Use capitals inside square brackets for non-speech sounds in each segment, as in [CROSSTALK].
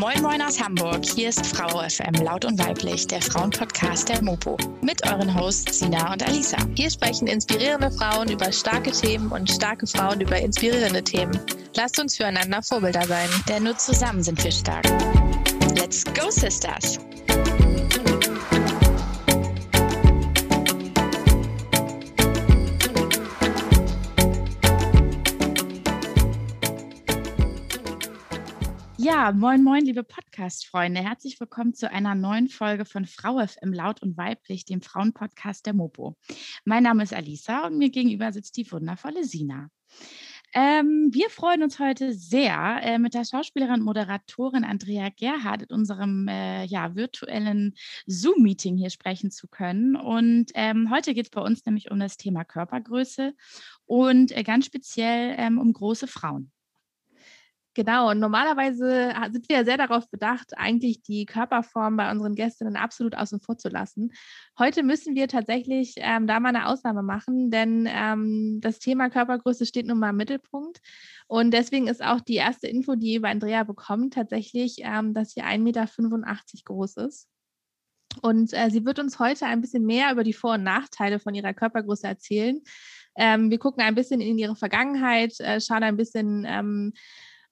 Moin Moin aus Hamburg. Hier ist Frau FM Laut und Weiblich, der Frauenpodcast der Mopo. Mit euren Hosts Sina und Alisa. Hier sprechen inspirierende Frauen über starke Themen und starke Frauen über inspirierende Themen. Lasst uns füreinander Vorbilder sein. Denn nur zusammen sind wir stark. Let's go, Sisters! Ja, moin, moin, liebe Podcast-Freunde. Herzlich willkommen zu einer neuen Folge von Frau FM Laut und Weiblich, dem Frauenpodcast der Mopo. Mein Name ist Alisa und mir gegenüber sitzt die wundervolle Sina. Ähm, wir freuen uns heute sehr, äh, mit der Schauspielerin und Moderatorin Andrea Gerhardt in unserem äh, ja, virtuellen Zoom-Meeting hier sprechen zu können. Und ähm, heute geht es bei uns nämlich um das Thema Körpergröße und äh, ganz speziell ähm, um große Frauen. Genau, und normalerweise sind wir ja sehr darauf bedacht, eigentlich die Körperform bei unseren Gästinnen absolut außen vor zu lassen. Heute müssen wir tatsächlich ähm, da mal eine Ausnahme machen, denn ähm, das Thema Körpergröße steht nun mal im Mittelpunkt. Und deswegen ist auch die erste Info, die ihr über Andrea bekommt, tatsächlich, ähm, dass sie 1,85 Meter groß ist. Und äh, sie wird uns heute ein bisschen mehr über die Vor- und Nachteile von ihrer Körpergröße erzählen. Ähm, wir gucken ein bisschen in ihre Vergangenheit, äh, schauen ein bisschen ähm,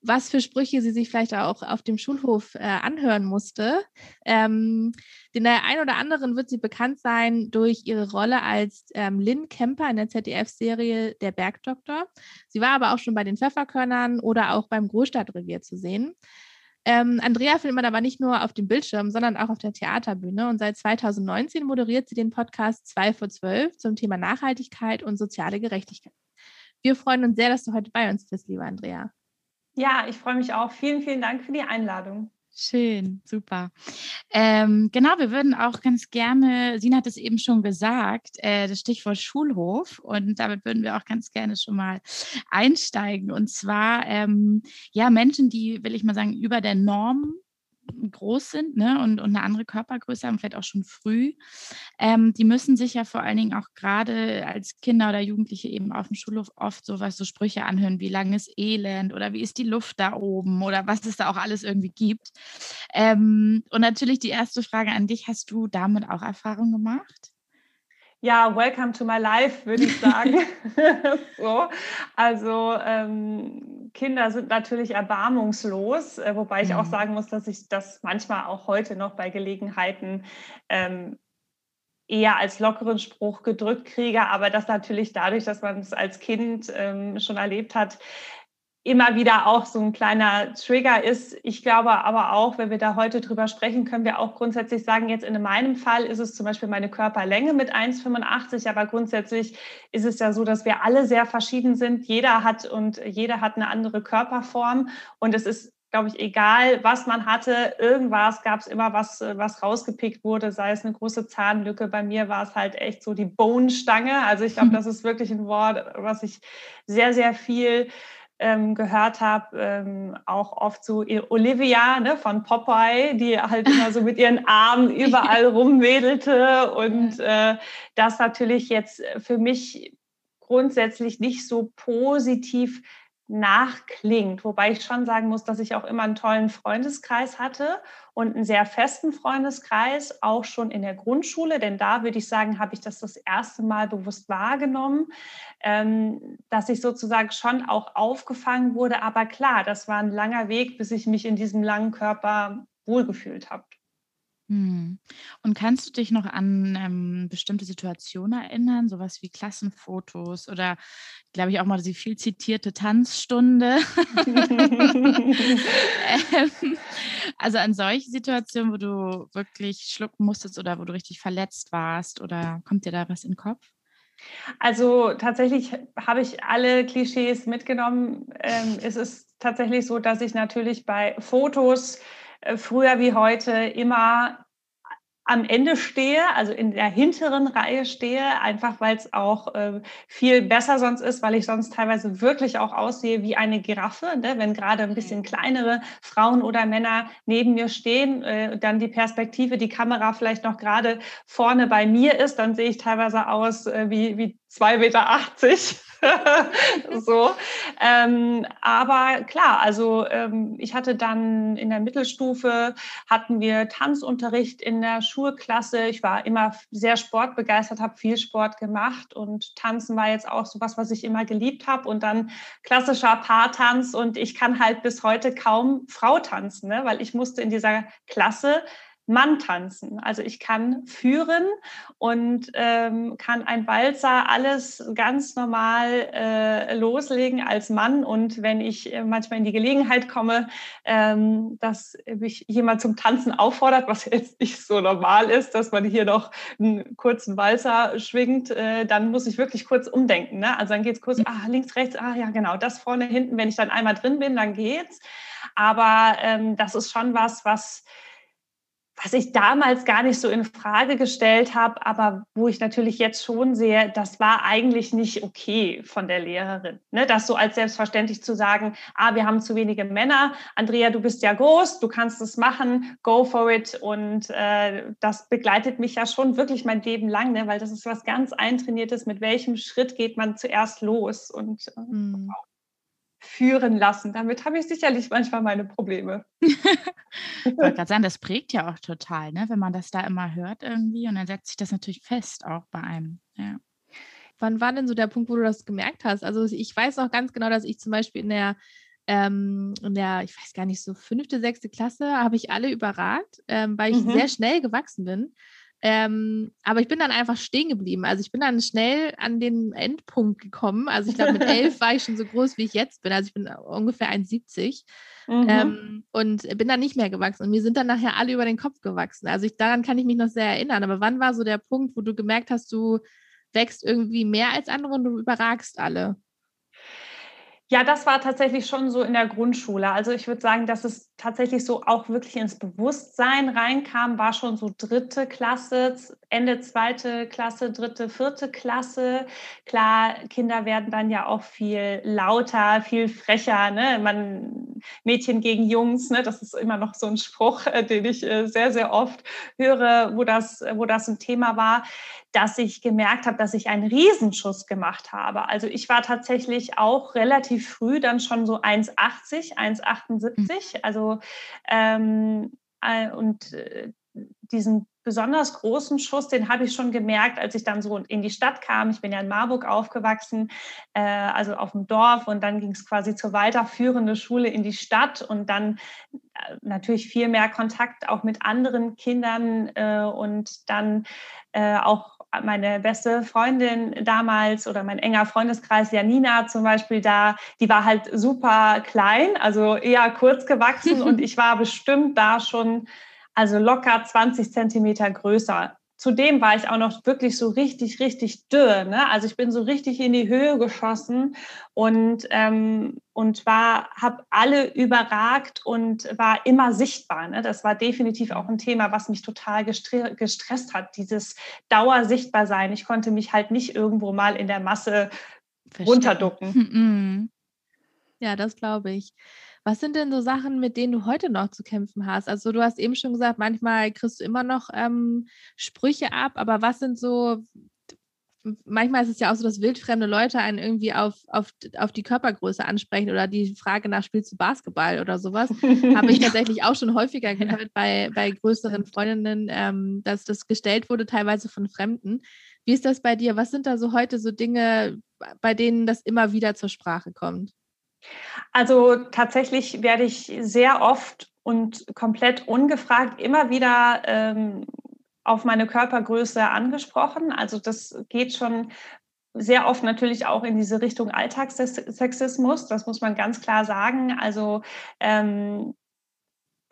was für Sprüche sie sich vielleicht auch auf dem Schulhof äh, anhören musste. Ähm, den einen oder anderen wird sie bekannt sein durch ihre Rolle als ähm, Lynn Kemper in der ZDF-Serie Der Bergdoktor. Sie war aber auch schon bei den Pfefferkörnern oder auch beim Großstadtrevier zu sehen. Ähm, Andrea findet man aber nicht nur auf dem Bildschirm, sondern auch auf der Theaterbühne. Und seit 2019 moderiert sie den Podcast 2 vor 12 zum Thema Nachhaltigkeit und soziale Gerechtigkeit. Wir freuen uns sehr, dass du heute bei uns bist, liebe Andrea. Ja, ich freue mich auch. Vielen, vielen Dank für die Einladung. Schön, super. Ähm, genau, wir würden auch ganz gerne, Sina hat es eben schon gesagt, äh, das Stichwort Schulhof und damit würden wir auch ganz gerne schon mal einsteigen. Und zwar, ähm, ja, Menschen, die, will ich mal sagen, über der Norm groß sind ne, und, und eine andere Körpergröße haben, vielleicht auch schon früh, ähm, die müssen sich ja vor allen Dingen auch gerade als Kinder oder Jugendliche eben auf dem Schulhof oft sowas, so Sprüche anhören, wie lang ist Elend oder wie ist die Luft da oben oder was es da auch alles irgendwie gibt. Ähm, und natürlich die erste Frage an dich, hast du damit auch Erfahrung gemacht? Ja, welcome to my life, würde ich sagen. [LAUGHS] [LAUGHS] so. Also ähm, Kinder sind natürlich erbarmungslos, äh, wobei ich mhm. auch sagen muss, dass ich das manchmal auch heute noch bei Gelegenheiten ähm, eher als lockeren Spruch gedrückt kriege, aber das natürlich dadurch, dass man es als Kind ähm, schon erlebt hat, immer wieder auch so ein kleiner Trigger ist. Ich glaube aber auch, wenn wir da heute drüber sprechen, können wir auch grundsätzlich sagen, jetzt in meinem Fall ist es zum Beispiel meine Körperlänge mit 1,85, aber grundsätzlich ist es ja so, dass wir alle sehr verschieden sind. Jeder hat und jeder hat eine andere Körperform und es ist glaube ich, egal, was man hatte, irgendwas gab es immer was, was rausgepickt wurde, sei es eine große Zahnlücke. Bei mir war es halt echt so die Bone-Stange. Also ich glaube, [LAUGHS] das ist wirklich ein Wort, was ich sehr, sehr viel ähm, gehört habe, ähm, auch oft so Olivia ne, von Popeye, die halt immer so mit ihren Armen [LAUGHS] überall rumwedelte. Und äh, das natürlich jetzt für mich grundsätzlich nicht so positiv nachklingt. Wobei ich schon sagen muss, dass ich auch immer einen tollen Freundeskreis hatte und einen sehr festen Freundeskreis, auch schon in der Grundschule. Denn da würde ich sagen, habe ich das das erste Mal bewusst wahrgenommen, ähm, dass ich sozusagen schon auch aufgefangen wurde. Aber klar, das war ein langer Weg, bis ich mich in diesem langen Körper wohlgefühlt habe. Hm. Und kannst du dich noch an ähm, bestimmte Situationen erinnern, sowas wie Klassenfotos oder, glaube ich, auch mal die viel zitierte Tanzstunde? [LAUGHS] [LAUGHS] ähm, also an solche Situationen, wo du wirklich schlucken musstest oder wo du richtig verletzt warst oder kommt dir da was in den Kopf? Also tatsächlich habe ich alle Klischees mitgenommen. Ähm, es ist tatsächlich so, dass ich natürlich bei Fotos früher wie heute immer am Ende stehe, also in der hinteren Reihe stehe, einfach weil es auch äh, viel besser sonst ist, weil ich sonst teilweise wirklich auch aussehe wie eine Giraffe. Ne? Wenn gerade ein bisschen kleinere Frauen oder Männer neben mir stehen, äh, dann die Perspektive, die Kamera vielleicht noch gerade vorne bei mir ist, dann sehe ich teilweise aus äh, wie, wie 2,80 Meter. [LAUGHS] so. Ähm, aber klar, also ähm, ich hatte dann in der Mittelstufe hatten wir Tanzunterricht in der Schulklasse. Ich war immer sehr sportbegeistert, habe viel Sport gemacht und Tanzen war jetzt auch so was, was ich immer geliebt habe. Und dann klassischer Paartanz und ich kann halt bis heute kaum Frau tanzen, ne? weil ich musste in dieser Klasse Mann tanzen. Also ich kann führen und ähm, kann ein Walzer alles ganz normal äh, loslegen als Mann. Und wenn ich äh, manchmal in die Gelegenheit komme, ähm, dass mich jemand zum Tanzen auffordert, was [LAUGHS] jetzt nicht so normal ist, dass man hier noch einen kurzen Walzer schwingt, äh, dann muss ich wirklich kurz umdenken. Ne? Also dann geht es kurz, ah, links, rechts, ah ja, genau, das vorne, hinten. Wenn ich dann einmal drin bin, dann geht's. Aber ähm, das ist schon was, was was ich damals gar nicht so in Frage gestellt habe, aber wo ich natürlich jetzt schon sehe, das war eigentlich nicht okay von der Lehrerin. Ne? Das so als selbstverständlich zu sagen, ah, wir haben zu wenige Männer, Andrea, du bist ja groß, du kannst es machen, go for it. Und äh, das begleitet mich ja schon wirklich mein Leben lang, ne? weil das ist was ganz Eintrainiertes, mit welchem Schritt geht man zuerst los. Und äh, mhm führen lassen. Damit habe ich sicherlich manchmal meine Probleme. ich wollte gerade sagen, das prägt ja auch total, ne? wenn man das da immer hört irgendwie und dann setzt sich das natürlich fest auch bei einem. Ja. Wann war denn so der Punkt, wo du das gemerkt hast? Also ich weiß auch ganz genau, dass ich zum Beispiel in der ähm, in der, ich weiß gar nicht, so fünfte, sechste Klasse habe ich alle überragt, ähm, weil ich mhm. sehr schnell gewachsen bin. Ähm, aber ich bin dann einfach stehen geblieben. Also ich bin dann schnell an den Endpunkt gekommen. Also ich glaube, mit [LAUGHS] elf war ich schon so groß, wie ich jetzt bin. Also ich bin ungefähr 1,70 mhm. ähm, und bin dann nicht mehr gewachsen. Und mir sind dann nachher alle über den Kopf gewachsen. Also ich, daran kann ich mich noch sehr erinnern. Aber wann war so der Punkt, wo du gemerkt hast, du wächst irgendwie mehr als andere und du überragst alle? Ja, das war tatsächlich schon so in der Grundschule. Also ich würde sagen, dass es tatsächlich so auch wirklich ins Bewusstsein reinkam, war schon so dritte Klasse, Ende zweite Klasse, dritte, vierte Klasse. Klar, Kinder werden dann ja auch viel lauter, viel frecher. Ne? Man, Mädchen gegen Jungs, ne? das ist immer noch so ein Spruch, äh, den ich äh, sehr, sehr oft höre, wo das, wo das ein Thema war dass ich gemerkt habe, dass ich einen Riesenschuss gemacht habe. Also ich war tatsächlich auch relativ früh dann schon so 1,80, 1,78. Mhm. Also ähm, äh, und diesen besonders großen Schuss, den habe ich schon gemerkt, als ich dann so in die Stadt kam. Ich bin ja in Marburg aufgewachsen, äh, also auf dem Dorf und dann ging es quasi zur weiterführenden Schule in die Stadt und dann äh, natürlich viel mehr Kontakt auch mit anderen Kindern äh, und dann äh, auch meine beste Freundin damals oder mein enger Freundeskreis, Janina zum Beispiel da, die war halt super klein, also eher kurz gewachsen [LAUGHS] und ich war bestimmt da schon also locker 20 Zentimeter größer. Zudem war ich auch noch wirklich so richtig, richtig dürr. Ne? Also ich bin so richtig in die Höhe geschossen und, ähm, und war, habe alle überragt und war immer sichtbar. Ne? Das war definitiv auch ein Thema, was mich total gestre gestresst hat, dieses Dauersichtbarsein. Ich konnte mich halt nicht irgendwo mal in der Masse Verstehen. runterducken. Mhm. Ja, das glaube ich. Was sind denn so Sachen, mit denen du heute noch zu kämpfen hast? Also du hast eben schon gesagt, manchmal kriegst du immer noch ähm, Sprüche ab, aber was sind so, manchmal ist es ja auch so, dass wildfremde Leute einen irgendwie auf, auf, auf die Körpergröße ansprechen oder die Frage nach, spielst du Basketball oder sowas, habe ich [LAUGHS] tatsächlich auch schon häufiger gehört bei, bei größeren Freundinnen, ähm, dass das gestellt wurde, teilweise von Fremden. Wie ist das bei dir? Was sind da so heute so Dinge, bei denen das immer wieder zur Sprache kommt? Also tatsächlich werde ich sehr oft und komplett ungefragt immer wieder ähm, auf meine Körpergröße angesprochen. Also das geht schon sehr oft natürlich auch in diese Richtung Alltagssexismus. Das muss man ganz klar sagen. Also ähm,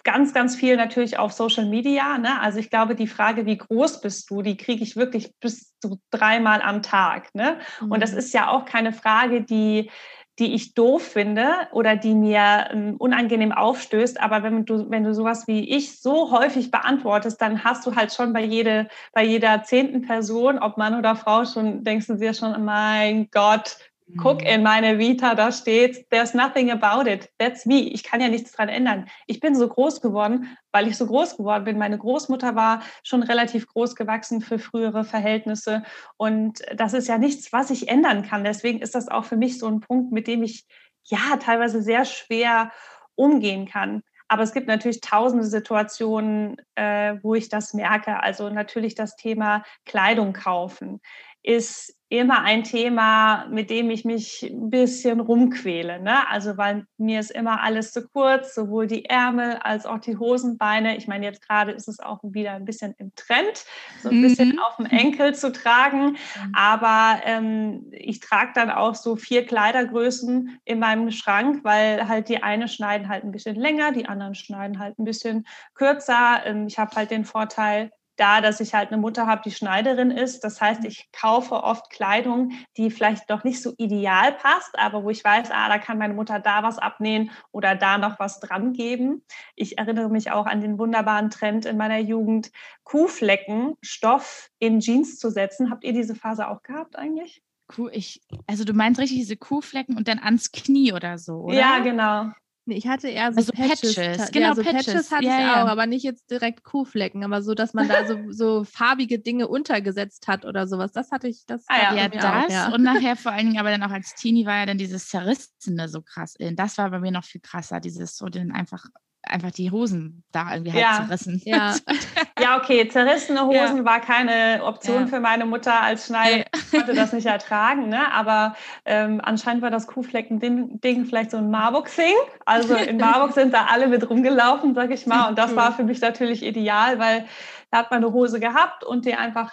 ganz, ganz viel natürlich auf Social Media. Ne? Also ich glaube, die Frage, wie groß bist du, die kriege ich wirklich bis zu dreimal am Tag. Ne? Und das mhm. ist ja auch keine Frage, die die ich doof finde oder die mir ähm, unangenehm aufstößt. Aber wenn du, wenn du sowas wie ich so häufig beantwortest, dann hast du halt schon bei, jede, bei jeder zehnten Person, ob Mann oder Frau, schon denkst du dir schon, mein Gott, Guck mhm. in meine Vita, da steht, there's nothing about it. That's me. Ich kann ja nichts dran ändern. Ich bin so groß geworden, weil ich so groß geworden bin. Meine Großmutter war schon relativ groß gewachsen für frühere Verhältnisse. Und das ist ja nichts, was ich ändern kann. Deswegen ist das auch für mich so ein Punkt, mit dem ich ja teilweise sehr schwer umgehen kann. Aber es gibt natürlich tausende Situationen, äh, wo ich das merke. Also natürlich das Thema Kleidung kaufen ist immer ein Thema, mit dem ich mich ein bisschen rumquäle. Ne? Also weil mir ist immer alles zu kurz, sowohl die Ärmel als auch die Hosenbeine. Ich meine, jetzt gerade ist es auch wieder ein bisschen im Trend, so ein bisschen mhm. auf dem Enkel zu tragen. Aber ähm, ich trage dann auch so vier Kleidergrößen in meinem Schrank, weil halt die eine schneiden halt ein bisschen länger, die anderen schneiden halt ein bisschen kürzer. Ähm, ich habe halt den Vorteil, da, dass ich halt eine Mutter habe, die Schneiderin ist. Das heißt, mhm. ich kaufe oft Kleidung, die vielleicht noch nicht so ideal passt, aber wo ich weiß, ah, da kann meine Mutter da was abnähen oder da noch was dran geben. Ich erinnere mich auch an den wunderbaren Trend in meiner Jugend, Kuhflecken, Stoff in Jeans zu setzen. Habt ihr diese Phase auch gehabt eigentlich? Kuh, ich, also du meinst richtig diese Kuhflecken und dann ans Knie oder so, oder? Ja, genau. Nee, ich hatte eher so also Patches. Patches. Genau, ja, so Patches, Patches hatte ja, ich auch, ja. aber nicht jetzt direkt Kuhflecken, aber so, dass man da so, [LAUGHS] so farbige Dinge untergesetzt hat oder sowas. Das hatte ich, das ah, ja, das auch, ja. und nachher [LAUGHS] vor allen Dingen aber dann auch als Teenie war ja dann dieses Zerrissene so krass. Das war bei mir noch viel krasser, dieses so den einfach einfach die Hosen da irgendwie halt ja. zerrissen. Ja. [LAUGHS] [LAUGHS] ja, okay, zerrissene Hosen ja. war keine Option ja. für meine Mutter als Schneider. Ich konnte das nicht ertragen, ne? aber ähm, anscheinend war das Kuhflecken-Ding vielleicht so ein Marburg-Thing. Also in Marburg sind da alle mit rumgelaufen, sag ich mal. Und das war für mich natürlich ideal, weil da hat man eine Hose gehabt und die einfach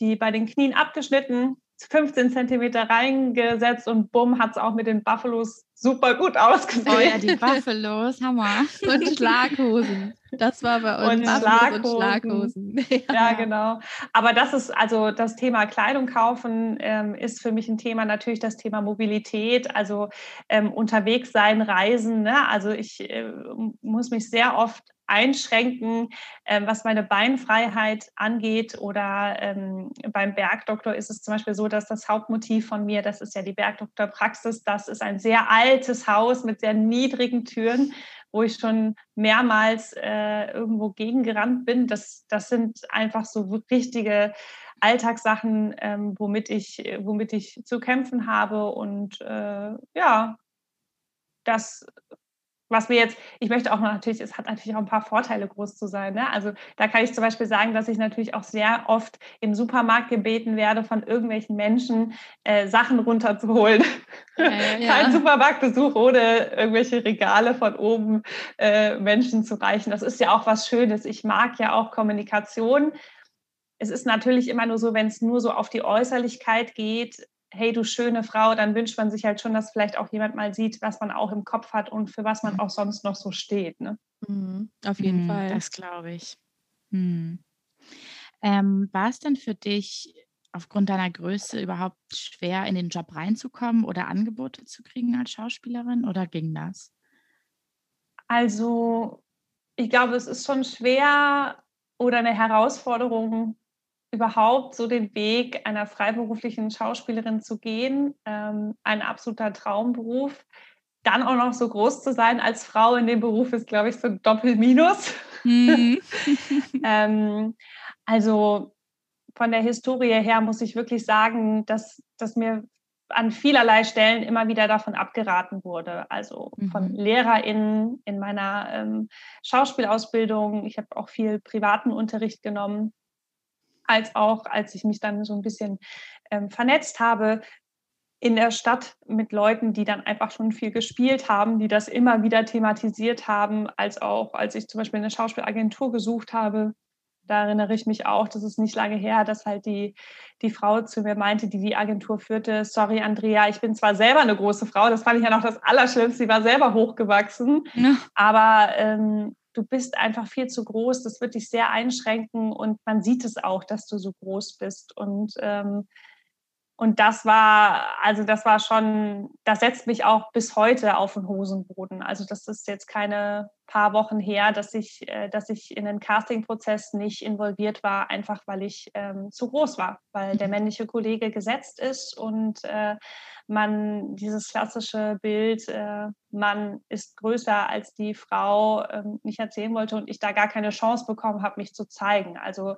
die bei den Knien abgeschnitten, 15 Zentimeter reingesetzt und bumm, hat es auch mit den Buffalos super gut ausgesehen. Oh ja, die Buffalos, Hammer. [LAUGHS] Und Schlaghosen. Das war bei uns. Und Schlaghosen. Und Schlaghosen. [LAUGHS] Ja. ja. genau. Aber das ist also das Thema Kleidung kaufen ähm, ist für mich ein Thema. Natürlich das Thema Mobilität, also ähm, unterwegs sein, reisen. Ne? Also ich äh, muss mich sehr oft einschränken, ähm, was meine Beinfreiheit angeht. Oder ähm, beim Bergdoktor ist es zum Beispiel so, dass das Hauptmotiv von mir, das ist ja die Bergdoktorpraxis, das ist ein sehr altes Haus mit sehr niedrigen Türen, wo ich schon mehrmals äh, irgendwo gegengerannt bin. Das, das sind einfach so richtige Alltagssachen, ähm, womit, ich, womit ich zu kämpfen habe. Und äh, ja, das was mir jetzt, ich möchte auch natürlich, es hat natürlich auch ein paar Vorteile, groß zu sein. Ne? Also da kann ich zum Beispiel sagen, dass ich natürlich auch sehr oft im Supermarkt gebeten werde, von irgendwelchen Menschen äh, Sachen runterzuholen. Äh, [LAUGHS] ja. Kein Supermarktbesuch ohne irgendwelche Regale von oben äh, Menschen zu reichen. Das ist ja auch was Schönes. Ich mag ja auch Kommunikation. Es ist natürlich immer nur so, wenn es nur so auf die Äußerlichkeit geht, hey du schöne Frau, dann wünscht man sich halt schon, dass vielleicht auch jemand mal sieht, was man auch im Kopf hat und für was man auch sonst noch so steht. Ne? Mhm, auf jeden mhm, Fall. Das glaube ich. Mhm. Ähm, war es denn für dich aufgrund deiner Größe überhaupt schwer, in den Job reinzukommen oder Angebote zu kriegen als Schauspielerin oder ging das? Also, ich glaube, es ist schon schwer oder eine Herausforderung, überhaupt so den Weg einer freiberuflichen Schauspielerin zu gehen. Ähm, ein absoluter Traumberuf. Dann auch noch so groß zu sein als Frau in dem Beruf ist, glaube ich, so ein Doppelminus. Mhm. [LAUGHS] ähm, also von der Historie her muss ich wirklich sagen, dass, dass mir an vielerlei Stellen immer wieder davon abgeraten wurde. Also von mhm. LehrerInnen in meiner ähm, Schauspielausbildung. Ich habe auch viel privaten Unterricht genommen als auch als ich mich dann so ein bisschen ähm, vernetzt habe in der Stadt mit Leuten, die dann einfach schon viel gespielt haben, die das immer wieder thematisiert haben, als auch als ich zum Beispiel eine Schauspielagentur gesucht habe. Da erinnere ich mich auch, das ist nicht lange her, dass halt die, die Frau zu mir meinte, die die Agentur führte, sorry Andrea, ich bin zwar selber eine große Frau, das fand ich ja noch das Allerschlimmste, sie war selber hochgewachsen, ja. aber ähm, du bist einfach viel zu groß, das wird dich sehr einschränken und man sieht es auch, dass du so groß bist. Und ähm, und das war, also das war schon, das setzt mich auch bis heute auf den Hosenboden. Also das ist jetzt keine paar Wochen her, dass ich, äh, dass ich in den Castingprozess nicht involviert war, einfach weil ich ähm, zu groß war, weil der mhm. männliche Kollege gesetzt ist und äh, man dieses klassische Bild, äh, man ist größer als die Frau, äh, nicht erzählen wollte und ich da gar keine Chance bekommen habe, mich zu zeigen. Also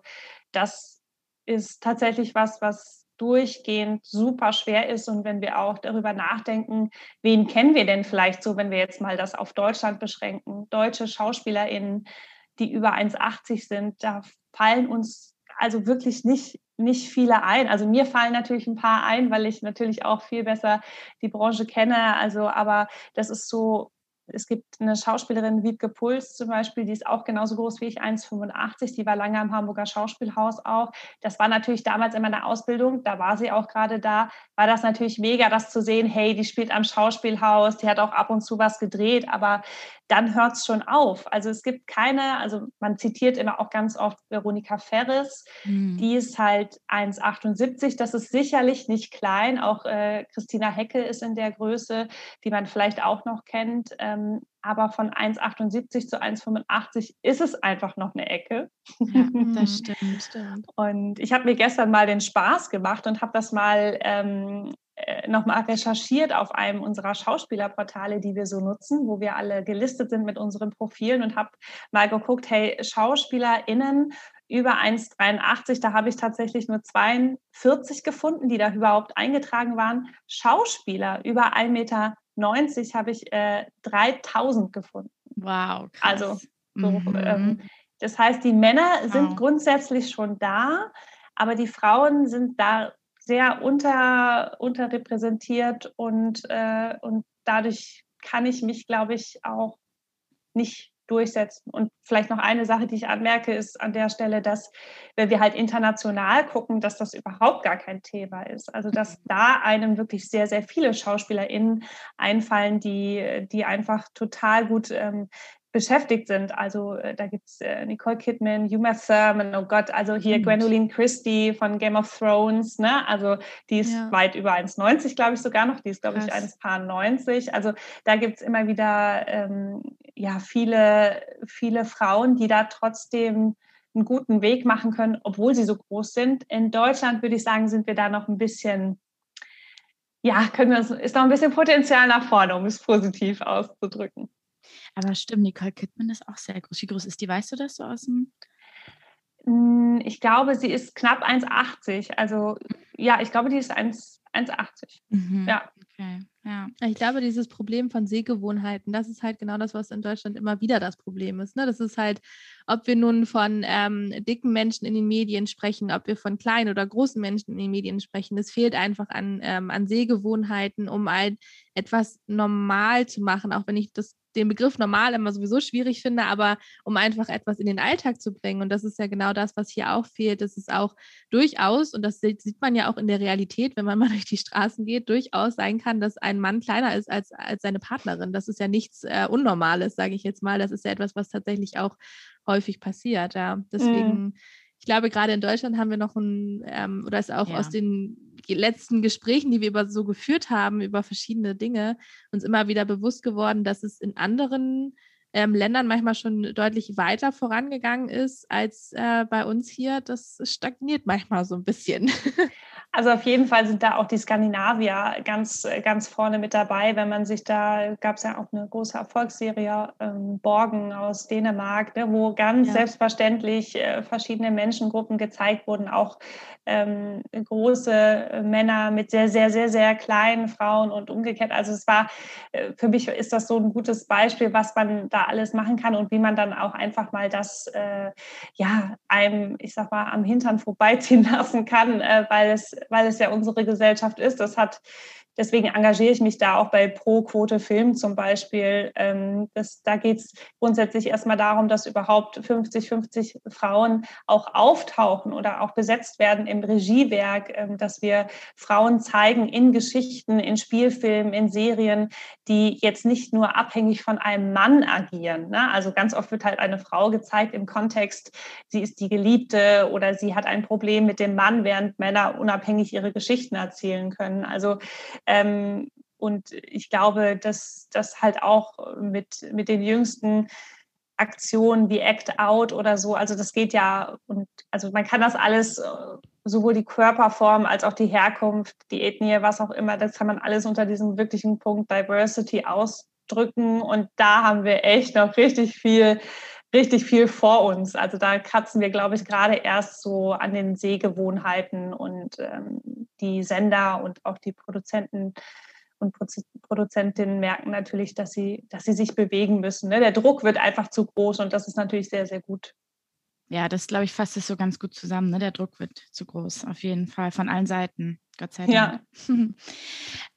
das ist tatsächlich was, was durchgehend super schwer ist. Und wenn wir auch darüber nachdenken, wen kennen wir denn vielleicht so, wenn wir jetzt mal das auf Deutschland beschränken, deutsche SchauspielerInnen, die über 1,80 sind, da fallen uns also wirklich nicht, nicht viele ein. Also mir fallen natürlich ein paar ein, weil ich natürlich auch viel besser die Branche kenne. Also, aber das ist so es gibt eine Schauspielerin, Wiebke Puls zum Beispiel, die ist auch genauso groß wie ich, 1,85. Die war lange am Hamburger Schauspielhaus auch. Das war natürlich damals in meiner Ausbildung, da war sie auch gerade da, war das natürlich mega, das zu sehen, hey, die spielt am Schauspielhaus, die hat auch ab und zu was gedreht, aber dann hört es schon auf. Also es gibt keine, also man zitiert immer auch ganz oft Veronika Ferris, mhm. die ist halt 1,78. Das ist sicherlich nicht klein. Auch äh, Christina Hecke ist in der Größe, die man vielleicht auch noch kennt. Ähm, aber von 1,78 zu 1,85 ist es einfach noch eine Ecke. Ja, [LAUGHS] das stimmt. Und ich habe mir gestern mal den Spaß gemacht und habe das mal ähm, äh, nochmal recherchiert auf einem unserer Schauspielerportale, die wir so nutzen, wo wir alle gelistet sind mit unseren Profilen und habe mal geguckt, hey, SchauspielerInnen über 1,83, da habe ich tatsächlich nur 42 gefunden, die da überhaupt eingetragen waren. Schauspieler über 1,90 Meter habe ich äh, 3000 gefunden. Wow. Krass. Also, so, mhm. ähm, das heißt, die Männer sind wow. grundsätzlich schon da, aber die Frauen sind da sehr unter, unterrepräsentiert und, äh, und dadurch kann ich mich, glaube ich, auch nicht durchsetzen. Und vielleicht noch eine Sache, die ich anmerke, ist an der Stelle, dass wenn wir halt international gucken, dass das überhaupt gar kein Thema ist. Also dass mhm. da einem wirklich sehr, sehr viele SchauspielerInnen einfallen, die, die einfach total gut ähm, beschäftigt sind. Also äh, da gibt es äh, Nicole Kidman, Uma Thurman, oh Gott, also hier mhm. Gwendolyn Christie von Game of Thrones, ne? Also die ist ja. weit über 1,90, glaube ich sogar noch. Die ist, glaube ich, 1,90. Also da gibt es immer wieder ähm, ja, viele, viele Frauen, die da trotzdem einen guten Weg machen können, obwohl sie so groß sind. In Deutschland würde ich sagen, sind wir da noch ein bisschen ja, können wir, ist noch ein bisschen Potenzial nach vorne, um es positiv auszudrücken. Aber stimmt, Nicole Kidman ist auch sehr groß. Wie groß ist die? Weißt du das so aus dem? Hm, ich glaube, sie ist knapp 1,80. Also ja, ich glaube, die ist 1,80. Mhm. Ja. Okay. Ja, ich glaube, dieses Problem von Sehgewohnheiten, das ist halt genau das, was in Deutschland immer wieder das Problem ist. Ne? Das ist halt, ob wir nun von ähm, dicken Menschen in den Medien sprechen, ob wir von kleinen oder großen Menschen in den Medien sprechen. Es fehlt einfach an, ähm, an Sehgewohnheiten, um halt etwas normal zu machen, auch wenn ich das den Begriff normal immer sowieso schwierig finde, aber um einfach etwas in den Alltag zu bringen. Und das ist ja genau das, was hier auch fehlt. Das ist auch durchaus, und das sieht man ja auch in der Realität, wenn man [LAUGHS] mal durch die Straßen geht, durchaus sein kann, dass ein Mann kleiner ist als, als seine Partnerin. Das ist ja nichts äh, Unnormales, sage ich jetzt mal. Das ist ja etwas, was tatsächlich auch häufig passiert. Ja. Deswegen. Mhm ich glaube, gerade in Deutschland haben wir noch ein, ähm, oder ist auch ja. aus den letzten Gesprächen, die wir über so geführt haben, über verschiedene Dinge, uns immer wieder bewusst geworden, dass es in anderen ähm, Ländern manchmal schon deutlich weiter vorangegangen ist als äh, bei uns hier. Das stagniert manchmal so ein bisschen. [LAUGHS] Also auf jeden Fall sind da auch die Skandinavier ganz, ganz vorne mit dabei. Wenn man sich da, gab es ja auch eine große Erfolgsserie, ähm, Borgen aus Dänemark, ne, wo ganz ja. selbstverständlich äh, verschiedene Menschengruppen gezeigt wurden, auch ähm, große Männer mit sehr, sehr, sehr, sehr kleinen Frauen und umgekehrt. Also es war, äh, für mich ist das so ein gutes Beispiel, was man da alles machen kann und wie man dann auch einfach mal das, äh, ja, einem, ich sag mal, am Hintern vorbeiziehen lassen kann, äh, weil es weil es ja unsere Gesellschaft ist. Das hat deswegen engagiere ich mich da auch bei Pro-Quote Film zum Beispiel. Ähm, das, da geht es grundsätzlich erstmal darum, dass überhaupt 50, 50 Frauen auch auftauchen oder auch besetzt werden im Regiewerk, ähm, dass wir Frauen zeigen in Geschichten, in Spielfilmen, in Serien, die jetzt nicht nur abhängig von einem Mann agieren. Ne? Also ganz oft wird halt eine Frau gezeigt im Kontext, sie ist die Geliebte oder sie hat ein Problem mit dem Mann, während Männer unabhängig ihre Geschichten erzählen können. Also ähm, und ich glaube, dass das halt auch mit, mit den jüngsten Aktionen wie Act Out oder so, also das geht ja, und also man kann das alles, äh, sowohl die Körperform als auch die Herkunft, die Ethnie, was auch immer, das kann man alles unter diesem wirklichen Punkt Diversity ausdrücken. Und da haben wir echt noch richtig viel richtig viel vor uns. Also da kratzen wir, glaube ich, gerade erst so an den Sehgewohnheiten und ähm, die Sender und auch die Produzenten und Produzentinnen merken natürlich, dass sie, dass sie sich bewegen müssen. Ne? Der Druck wird einfach zu groß und das ist natürlich sehr, sehr gut. Ja, das glaube ich fasst es so ganz gut zusammen. Ne? Der Druck wird zu groß, auf jeden Fall, von allen Seiten. Gott sei Dank. Ja. [LAUGHS]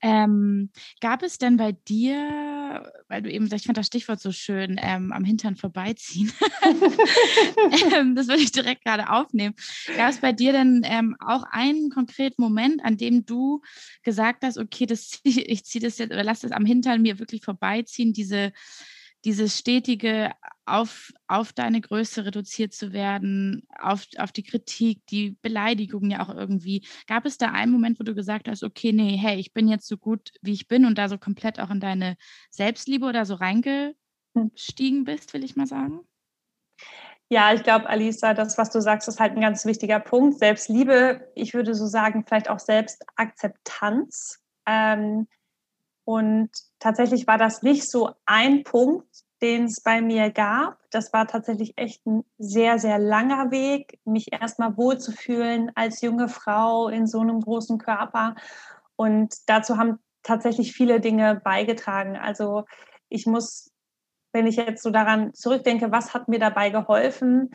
ähm, gab es denn bei dir, weil du eben, ich fand das Stichwort so schön, ähm, am Hintern vorbeiziehen. [LAUGHS] ähm, das würde ich direkt gerade aufnehmen. Gab es bei dir denn ähm, auch einen konkreten Moment, an dem du gesagt hast, okay, das, ich ziehe das jetzt oder lass das am Hintern mir wirklich vorbeiziehen, diese dieses stetige auf, auf deine Größe reduziert zu werden, auf, auf die Kritik, die Beleidigung ja auch irgendwie. Gab es da einen Moment, wo du gesagt hast, okay, nee, hey, ich bin jetzt so gut, wie ich bin und da so komplett auch in deine Selbstliebe oder so reingestiegen bist, will ich mal sagen? Ja, ich glaube, Alisa, das, was du sagst, ist halt ein ganz wichtiger Punkt. Selbstliebe, ich würde so sagen, vielleicht auch Selbstakzeptanz. Ähm, und tatsächlich war das nicht so ein Punkt, den es bei mir gab. Das war tatsächlich echt ein sehr, sehr langer Weg, mich erstmal wohlzufühlen als junge Frau in so einem großen Körper. Und dazu haben tatsächlich viele Dinge beigetragen. Also ich muss, wenn ich jetzt so daran zurückdenke, was hat mir dabei geholfen,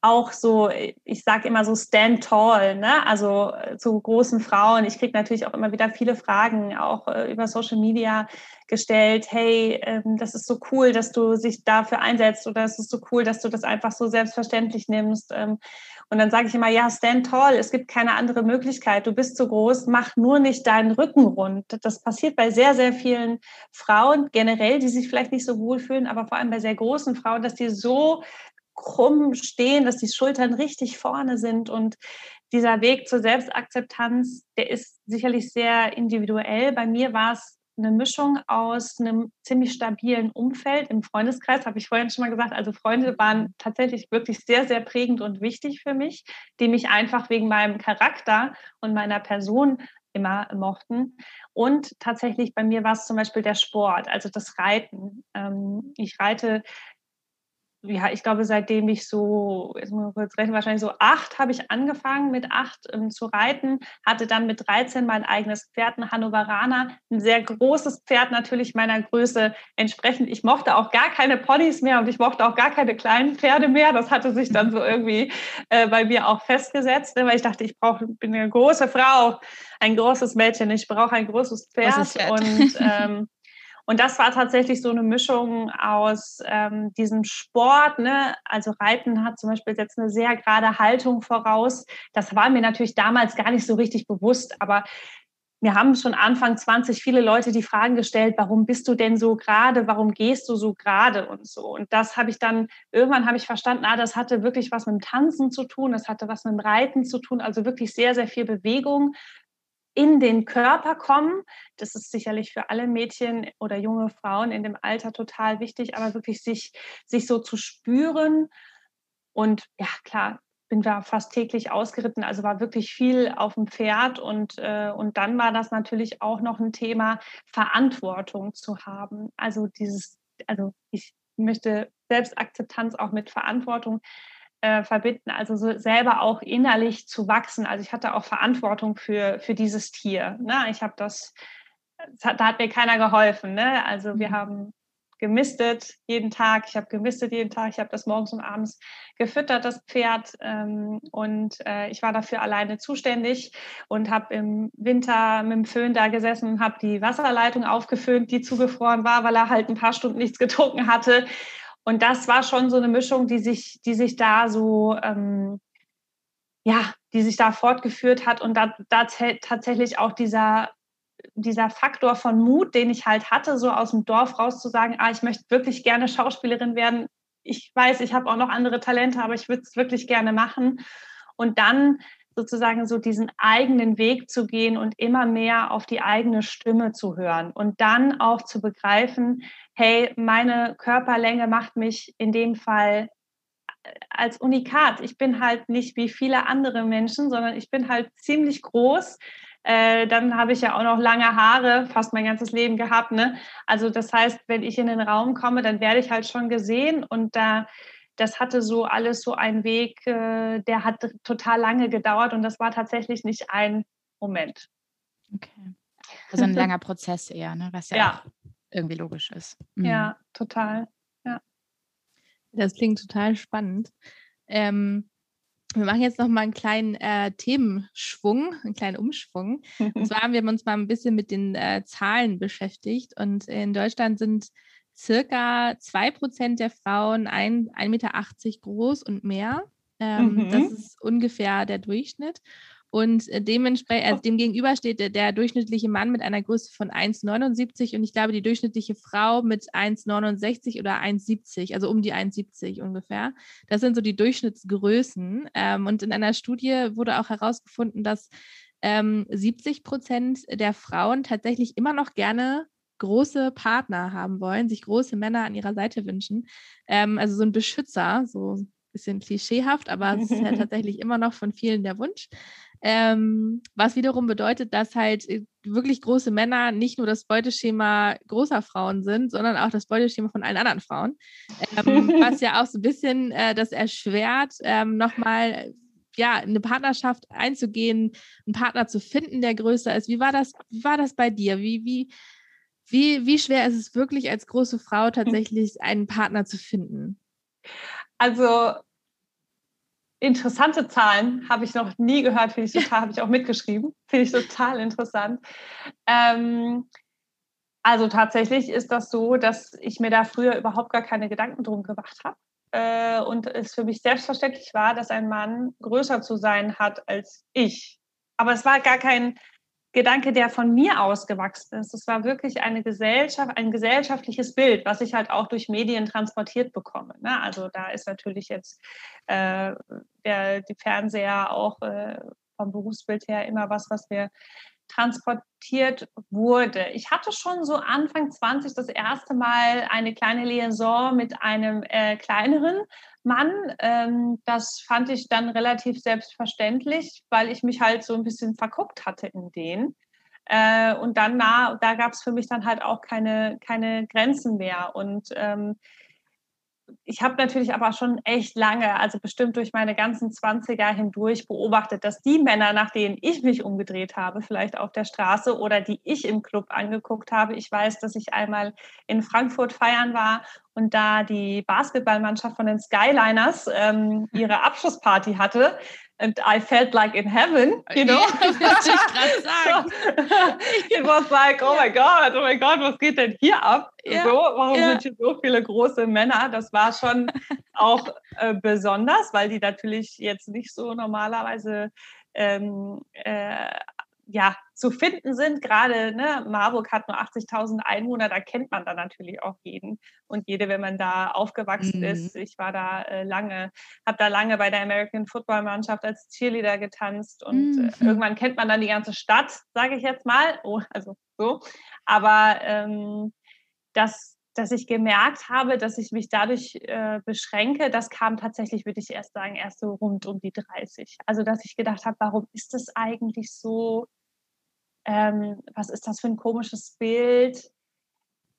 auch so, ich sage immer so stand tall, ne? also äh, zu großen Frauen. Ich kriege natürlich auch immer wieder viele Fragen, auch äh, über Social Media gestellt. Hey, ähm, das ist so cool, dass du dich dafür einsetzt oder es ist so cool, dass du das einfach so selbstverständlich nimmst. Ähm, und dann sage ich immer, ja, stand tall, es gibt keine andere Möglichkeit. Du bist zu groß, mach nur nicht deinen Rücken rund. Das passiert bei sehr, sehr vielen Frauen generell, die sich vielleicht nicht so wohl fühlen, aber vor allem bei sehr großen Frauen, dass die so krumm stehen, dass die Schultern richtig vorne sind. Und dieser Weg zur Selbstakzeptanz, der ist sicherlich sehr individuell. Bei mir war es eine Mischung aus einem ziemlich stabilen Umfeld im Freundeskreis, habe ich vorhin schon mal gesagt. Also Freunde waren tatsächlich wirklich sehr, sehr prägend und wichtig für mich, die mich einfach wegen meinem Charakter und meiner Person immer mochten. Und tatsächlich bei mir war es zum Beispiel der Sport, also das Reiten. Ähm, ich reite ja, ich glaube, seitdem ich so, jetzt muss ich kurz rechnen, wahrscheinlich so acht habe ich angefangen mit acht ähm, zu reiten, hatte dann mit 13 mein eigenes Pferd, ein Hannoveraner, ein sehr großes Pferd natürlich meiner Größe entsprechend. Ich mochte auch gar keine Ponys mehr und ich mochte auch gar keine kleinen Pferde mehr. Das hatte sich dann so irgendwie äh, bei mir auch festgesetzt, ne, weil ich dachte, ich brauche, bin eine große Frau, ein großes Mädchen, ich brauche ein großes Pferd. Pferd. Und ähm, Und das war tatsächlich so eine Mischung aus ähm, diesem Sport, ne? also Reiten hat zum Beispiel jetzt eine sehr gerade Haltung voraus. Das war mir natürlich damals gar nicht so richtig bewusst, aber wir haben schon Anfang 20 viele Leute die Fragen gestellt, warum bist du denn so gerade, warum gehst du so gerade und so. Und das habe ich dann, irgendwann habe ich verstanden, ah, das hatte wirklich was mit dem Tanzen zu tun, das hatte was mit dem Reiten zu tun, also wirklich sehr, sehr viel Bewegung, in den Körper kommen. Das ist sicherlich für alle Mädchen oder junge Frauen in dem Alter total wichtig, aber wirklich sich, sich so zu spüren. Und ja, klar, bin da fast täglich ausgeritten, also war wirklich viel auf dem Pferd und, äh, und dann war das natürlich auch noch ein Thema, Verantwortung zu haben. Also dieses, also ich möchte Selbstakzeptanz auch mit Verantwortung äh, verbinden, also so selber auch innerlich zu wachsen. Also ich hatte auch Verantwortung für, für dieses Tier. Ne? Ich habe das, da hat mir keiner geholfen. Ne? Also wir mhm. haben gemistet jeden Tag, ich habe gemistet jeden Tag, ich habe das morgens und abends gefüttert, das Pferd. Ähm, und äh, ich war dafür alleine zuständig und habe im Winter mit dem Föhn da gesessen und habe die Wasserleitung aufgeföhnt, die zugefroren war, weil er halt ein paar Stunden nichts getrunken hatte. Und das war schon so eine Mischung, die sich, die sich da so, ähm, ja, die sich da fortgeführt hat und da, da tatsächlich auch dieser dieser Faktor von Mut, den ich halt hatte, so aus dem Dorf raus zu sagen, ah, ich möchte wirklich gerne Schauspielerin werden. Ich weiß, ich habe auch noch andere Talente, aber ich würde es wirklich gerne machen. Und dann sozusagen so diesen eigenen Weg zu gehen und immer mehr auf die eigene Stimme zu hören und dann auch zu begreifen, hey, meine Körperlänge macht mich in dem Fall äh, als Unikat. Ich bin halt nicht wie viele andere Menschen, sondern ich bin halt ziemlich groß. Äh, dann habe ich ja auch noch lange Haare, fast mein ganzes Leben gehabt. Ne? Also das heißt, wenn ich in den Raum komme, dann werde ich halt schon gesehen und da das hatte so alles so einen Weg, äh, der hat total lange gedauert und das war tatsächlich nicht ein Moment. Okay. Also ein langer Prozess eher, ne? was ja, ja. irgendwie logisch ist. Mhm. Ja, total. Ja. Das klingt total spannend. Ähm, wir machen jetzt noch mal einen kleinen äh, Themenschwung, einen kleinen Umschwung. Und [LAUGHS] zwar haben wir uns mal ein bisschen mit den äh, Zahlen beschäftigt. Und in Deutschland sind circa 2% der Frauen 1,80 Meter groß und mehr. Ähm, mhm. Das ist ungefähr der Durchschnitt. Und äh, dementsprechend, also dem gegenüber steht der, der, durchschnittliche Mann mit einer Größe von 1,79 und ich glaube die durchschnittliche Frau mit 1,69 oder 1,70, also um die 1,70 ungefähr. Das sind so die Durchschnittsgrößen. Ähm, und in einer Studie wurde auch herausgefunden, dass ähm, 70 Prozent der Frauen tatsächlich immer noch gerne große Partner haben wollen, sich große Männer an ihrer Seite wünschen. Ähm, also so ein Beschützer, so ein bisschen klischeehaft, aber es ist ja [LAUGHS] tatsächlich immer noch von vielen der Wunsch. Ähm, was wiederum bedeutet, dass halt äh, wirklich große Männer nicht nur das Beuteschema großer Frauen sind, sondern auch das Beuteschema von allen anderen Frauen. Ähm, was [LAUGHS] ja auch so ein bisschen äh, das erschwert, ähm, nochmal ja, eine Partnerschaft einzugehen, einen Partner zu finden, der größer ist. Wie war das, wie war das bei dir? Wie, wie, wie, wie schwer ist es wirklich als große Frau tatsächlich, einen Partner zu finden? Also interessante Zahlen habe ich noch nie gehört, finde ich total, habe ich auch mitgeschrieben, finde ich total interessant. Ähm, also tatsächlich ist das so, dass ich mir da früher überhaupt gar keine Gedanken drum gemacht habe. Äh, und es für mich selbstverständlich war, dass ein Mann größer zu sein hat als ich. Aber es war gar kein Gedanke, der von mir ausgewachsen ist. Es war wirklich eine Gesellschaft, ein gesellschaftliches Bild, was ich halt auch durch Medien transportiert bekomme. Ne? Also da ist natürlich jetzt äh, der, die Fernseher auch äh, vom Berufsbild her immer was, was wir transportiert wurde. Ich hatte schon so Anfang 20 das erste Mal eine kleine Liaison mit einem äh, kleineren Mann. Ähm, das fand ich dann relativ selbstverständlich, weil ich mich halt so ein bisschen verguckt hatte in den. Äh, und dann, da gab es für mich dann halt auch keine, keine Grenzen mehr. Und ähm, ich habe natürlich aber schon echt lange, also bestimmt durch meine ganzen 20er hindurch beobachtet, dass die Männer, nach denen ich mich umgedreht habe, vielleicht auf der Straße oder die ich im Club angeguckt habe, ich weiß, dass ich einmal in Frankfurt feiern war und da die Basketballmannschaft von den Skyliners ähm, ihre Abschlussparty hatte, and I felt like in heaven, you know. Ja, ich [LAUGHS] sagen. it was like, oh my God, oh my God, was geht denn hier ab? Ja, so, warum ja. sind hier so viele große Männer? Das war schon [LAUGHS] auch äh, besonders, weil die natürlich jetzt nicht so normalerweise ähm, äh, ja, zu finden sind. Gerade ne, Marburg hat nur 80.000 Einwohner, da kennt man dann natürlich auch jeden und jede, wenn man da aufgewachsen mhm. ist. Ich war da äh, lange, habe da lange bei der American Football Mannschaft als Cheerleader getanzt und äh, mhm. äh, irgendwann kennt man dann die ganze Stadt, sage ich jetzt mal. Oh, also so. Aber ähm, das dass ich gemerkt habe, dass ich mich dadurch äh, beschränke, das kam tatsächlich, würde ich erst sagen, erst so rund um die 30. Also, dass ich gedacht habe, warum ist das eigentlich so? Ähm, was ist das für ein komisches Bild?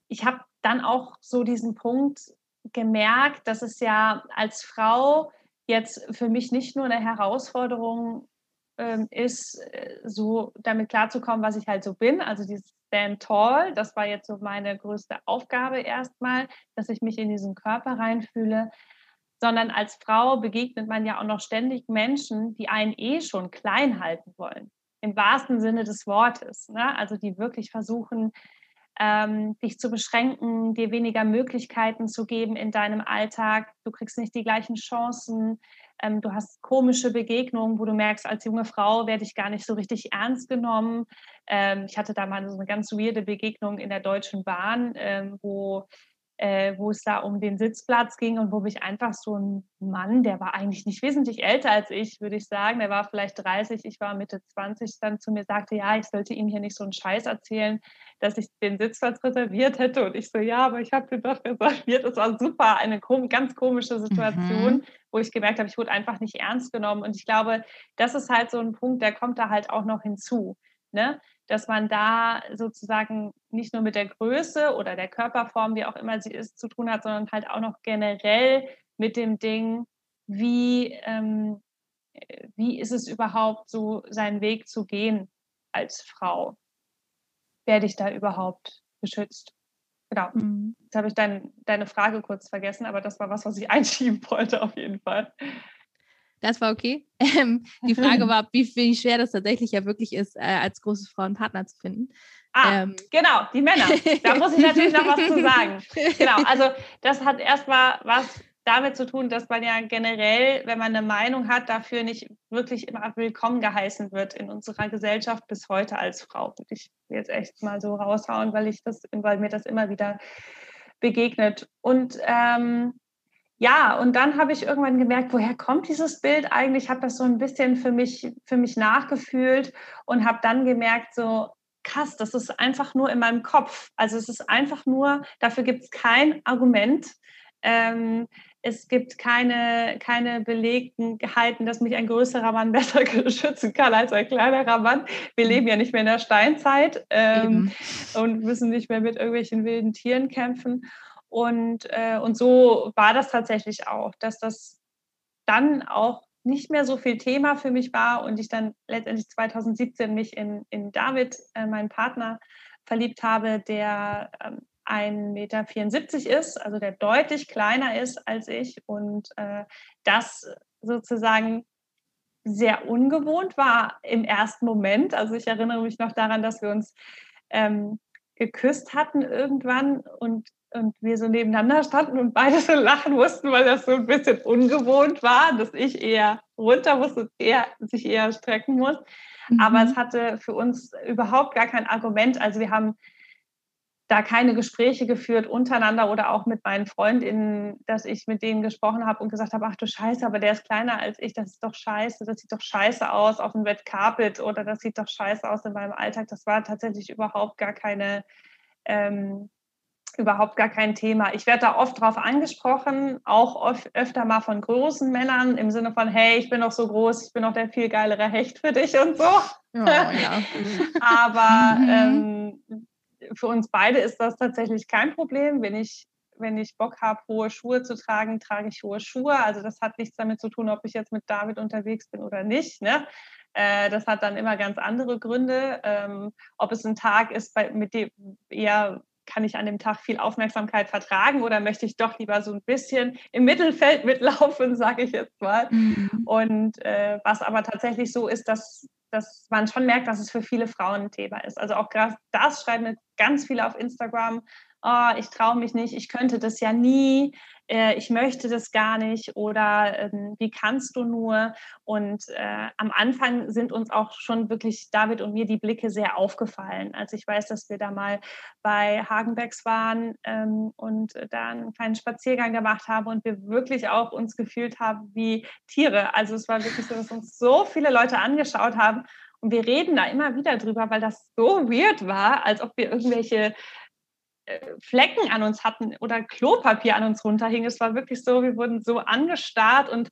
Ich habe dann auch so diesen Punkt gemerkt, dass es ja als Frau jetzt für mich nicht nur eine Herausforderung ähm, ist, äh, so damit klarzukommen, was ich halt so bin. Also dieses Stand Tall, das war jetzt so meine größte Aufgabe erstmal, dass ich mich in diesen Körper reinfühle. Sondern als Frau begegnet man ja auch noch ständig Menschen, die einen eh schon klein halten wollen. Im wahrsten Sinne des Wortes. Ne? Also die wirklich versuchen, ähm, dich zu beschränken, dir weniger Möglichkeiten zu geben in deinem Alltag. Du kriegst nicht die gleichen Chancen. Ähm, du hast komische Begegnungen, wo du merkst, als junge Frau werde ich gar nicht so richtig ernst genommen. Ähm, ich hatte da mal so eine ganz weirde Begegnung in der Deutschen Bahn, ähm, wo äh, wo es da um den Sitzplatz ging und wo mich einfach so ein Mann, der war eigentlich nicht wesentlich älter als ich, würde ich sagen, der war vielleicht 30, ich war Mitte 20, dann zu mir sagte, ja, ich sollte ihm hier nicht so einen Scheiß erzählen, dass ich den Sitzplatz reserviert hätte. Und ich so, ja, aber ich habe den doch reserviert. Das war super, eine ganz komische Situation, mhm. wo ich gemerkt habe, ich wurde einfach nicht ernst genommen. Und ich glaube, das ist halt so ein Punkt, der kommt da halt auch noch hinzu. Ne? Dass man da sozusagen nicht nur mit der Größe oder der Körperform, wie auch immer sie ist, zu tun hat, sondern halt auch noch generell mit dem Ding, wie, ähm, wie ist es überhaupt so, seinen Weg zu gehen als Frau? Werde ich da überhaupt geschützt? Genau. Mhm. Jetzt habe ich dein, deine Frage kurz vergessen, aber das war was, was ich [LAUGHS] einschieben wollte, auf jeden Fall. Das war okay. [LAUGHS] Ähm, die Frage war, wie, wie schwer das tatsächlich ja wirklich ist, äh, als große Frau einen Partner zu finden. Ah, ähm. genau, die Männer. Da muss ich natürlich noch was zu sagen. Genau, also das hat erstmal was damit zu tun, dass man ja generell, wenn man eine Meinung hat, dafür nicht wirklich immer willkommen geheißen wird in unserer Gesellschaft bis heute als Frau. Würde ich jetzt echt mal so raushauen, weil ich das, weil mir das immer wieder begegnet. Und ähm, ja, und dann habe ich irgendwann gemerkt, woher kommt dieses Bild eigentlich? Ich habe das so ein bisschen für mich, für mich nachgefühlt und habe dann gemerkt, so krass, das ist einfach nur in meinem Kopf. Also es ist einfach nur, dafür gibt es kein Argument. Ähm, es gibt keine, keine belegten Gehalten, dass mich ein größerer Mann [LAUGHS] besser schützen kann als ein kleinerer Mann. Wir leben ja nicht mehr in der Steinzeit ähm, und müssen nicht mehr mit irgendwelchen wilden Tieren kämpfen. Und, äh, und so war das tatsächlich auch, dass das dann auch nicht mehr so viel Thema für mich war und ich dann letztendlich 2017 mich in, in David, äh, meinen Partner, verliebt habe, der ähm, 1,74 Meter ist, also der deutlich kleiner ist als ich und äh, das sozusagen sehr ungewohnt war im ersten Moment. Also ich erinnere mich noch daran, dass wir uns ähm, geküsst hatten irgendwann und und wir so nebeneinander standen und beide so lachen mussten, weil das so ein bisschen ungewohnt war, dass ich eher runter muss und er sich eher strecken muss. Mhm. Aber es hatte für uns überhaupt gar kein Argument. Also wir haben da keine Gespräche geführt untereinander oder auch mit meinen Freundinnen, dass ich mit denen gesprochen habe und gesagt habe, ach du Scheiße, aber der ist kleiner als ich, das ist doch scheiße, das sieht doch scheiße aus auf dem Red Carpet oder das sieht doch scheiße aus in meinem Alltag. Das war tatsächlich überhaupt gar keine ähm, überhaupt gar kein Thema. Ich werde da oft drauf angesprochen, auch oft, öfter mal von großen Männern im Sinne von, hey, ich bin doch so groß, ich bin doch der viel geilere Hecht für dich und so. Oh, ja. [LAUGHS] Aber mhm. ähm, für uns beide ist das tatsächlich kein Problem. Wenn ich, wenn ich Bock habe, hohe Schuhe zu tragen, trage ich hohe Schuhe. Also das hat nichts damit zu tun, ob ich jetzt mit David unterwegs bin oder nicht. Ne? Äh, das hat dann immer ganz andere Gründe. Ähm, ob es ein Tag ist, bei, mit dem eher kann ich an dem Tag viel Aufmerksamkeit vertragen oder möchte ich doch lieber so ein bisschen im Mittelfeld mitlaufen, [LAUGHS] sage ich jetzt mal. Mhm. Und äh, was aber tatsächlich so ist, dass, dass man schon merkt, dass es für viele Frauen ein Thema ist. Also auch gerade das schreiben ganz viele auf Instagram, oh, ich traue mich nicht, ich könnte das ja nie, äh, ich möchte das gar nicht oder äh, wie kannst du nur? Und äh, am Anfang sind uns auch schon wirklich David und mir die Blicke sehr aufgefallen. Also ich weiß, dass wir da mal bei Hagenbecks waren ähm, und da einen kleinen Spaziergang gemacht haben und wir wirklich auch uns gefühlt haben wie Tiere. Also es war wirklich so, dass uns so viele Leute angeschaut haben. Und wir reden da immer wieder drüber, weil das so weird war, als ob wir irgendwelche Flecken an uns hatten oder Klopapier an uns runterhing. Es war wirklich so, wir wurden so angestarrt und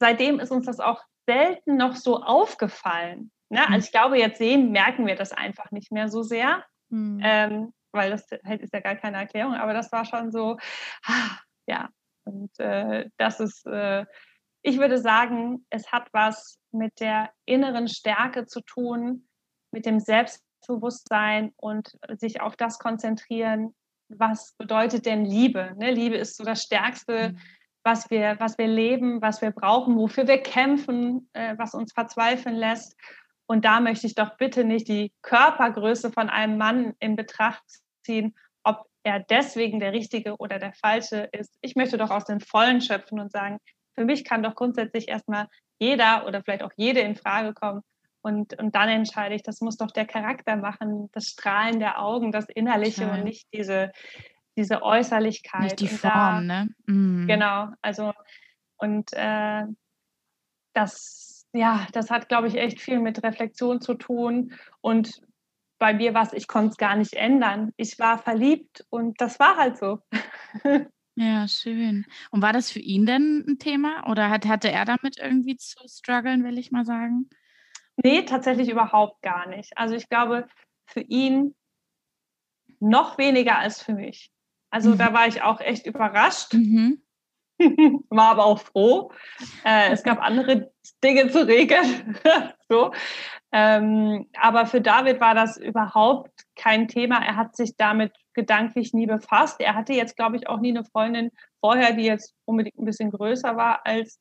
seitdem ist uns das auch selten noch so aufgefallen. Ne? Also ich glaube, jetzt sehen, merken wir das einfach nicht mehr so sehr, mhm. ähm, weil das ist ja gar keine Erklärung, aber das war schon so, ah, ja, und äh, das ist äh, ich würde sagen, es hat was mit der inneren Stärke zu tun, mit dem Selbstbewusstsein und sich auf das konzentrieren, was bedeutet denn Liebe? Ne? Liebe ist so das Stärkste, mhm. was, wir, was wir leben, was wir brauchen, wofür wir kämpfen, äh, was uns verzweifeln lässt. Und da möchte ich doch bitte nicht die Körpergröße von einem Mann in Betracht ziehen, ob er deswegen der Richtige oder der Falsche ist. Ich möchte doch aus den Vollen schöpfen und sagen, für mich kann doch grundsätzlich erstmal jeder oder vielleicht auch jede in Frage kommen. Und, und dann entscheide ich, das muss doch der Charakter machen, das Strahlen der Augen, das Innerliche okay. und nicht diese, diese Äußerlichkeit. Nicht die Form, da, ne? Mm. Genau, also und äh, das, ja, das hat, glaube ich, echt viel mit Reflexion zu tun. Und bei mir war es, ich konnte es gar nicht ändern. Ich war verliebt und das war halt so. [LAUGHS] Ja, schön. Und war das für ihn denn ein Thema oder hat, hatte er damit irgendwie zu strugglen, will ich mal sagen? Nee, tatsächlich überhaupt gar nicht. Also ich glaube, für ihn noch weniger als für mich. Also mhm. da war ich auch echt überrascht. Mhm. [LAUGHS] war aber auch froh. Äh, es gab andere Dinge zu regeln. [LAUGHS] so. Ähm, aber für David war das überhaupt kein Thema. Er hat sich damit gedanklich nie befasst. Er hatte jetzt, glaube ich, auch nie eine Freundin vorher, die jetzt unbedingt ein bisschen größer war als,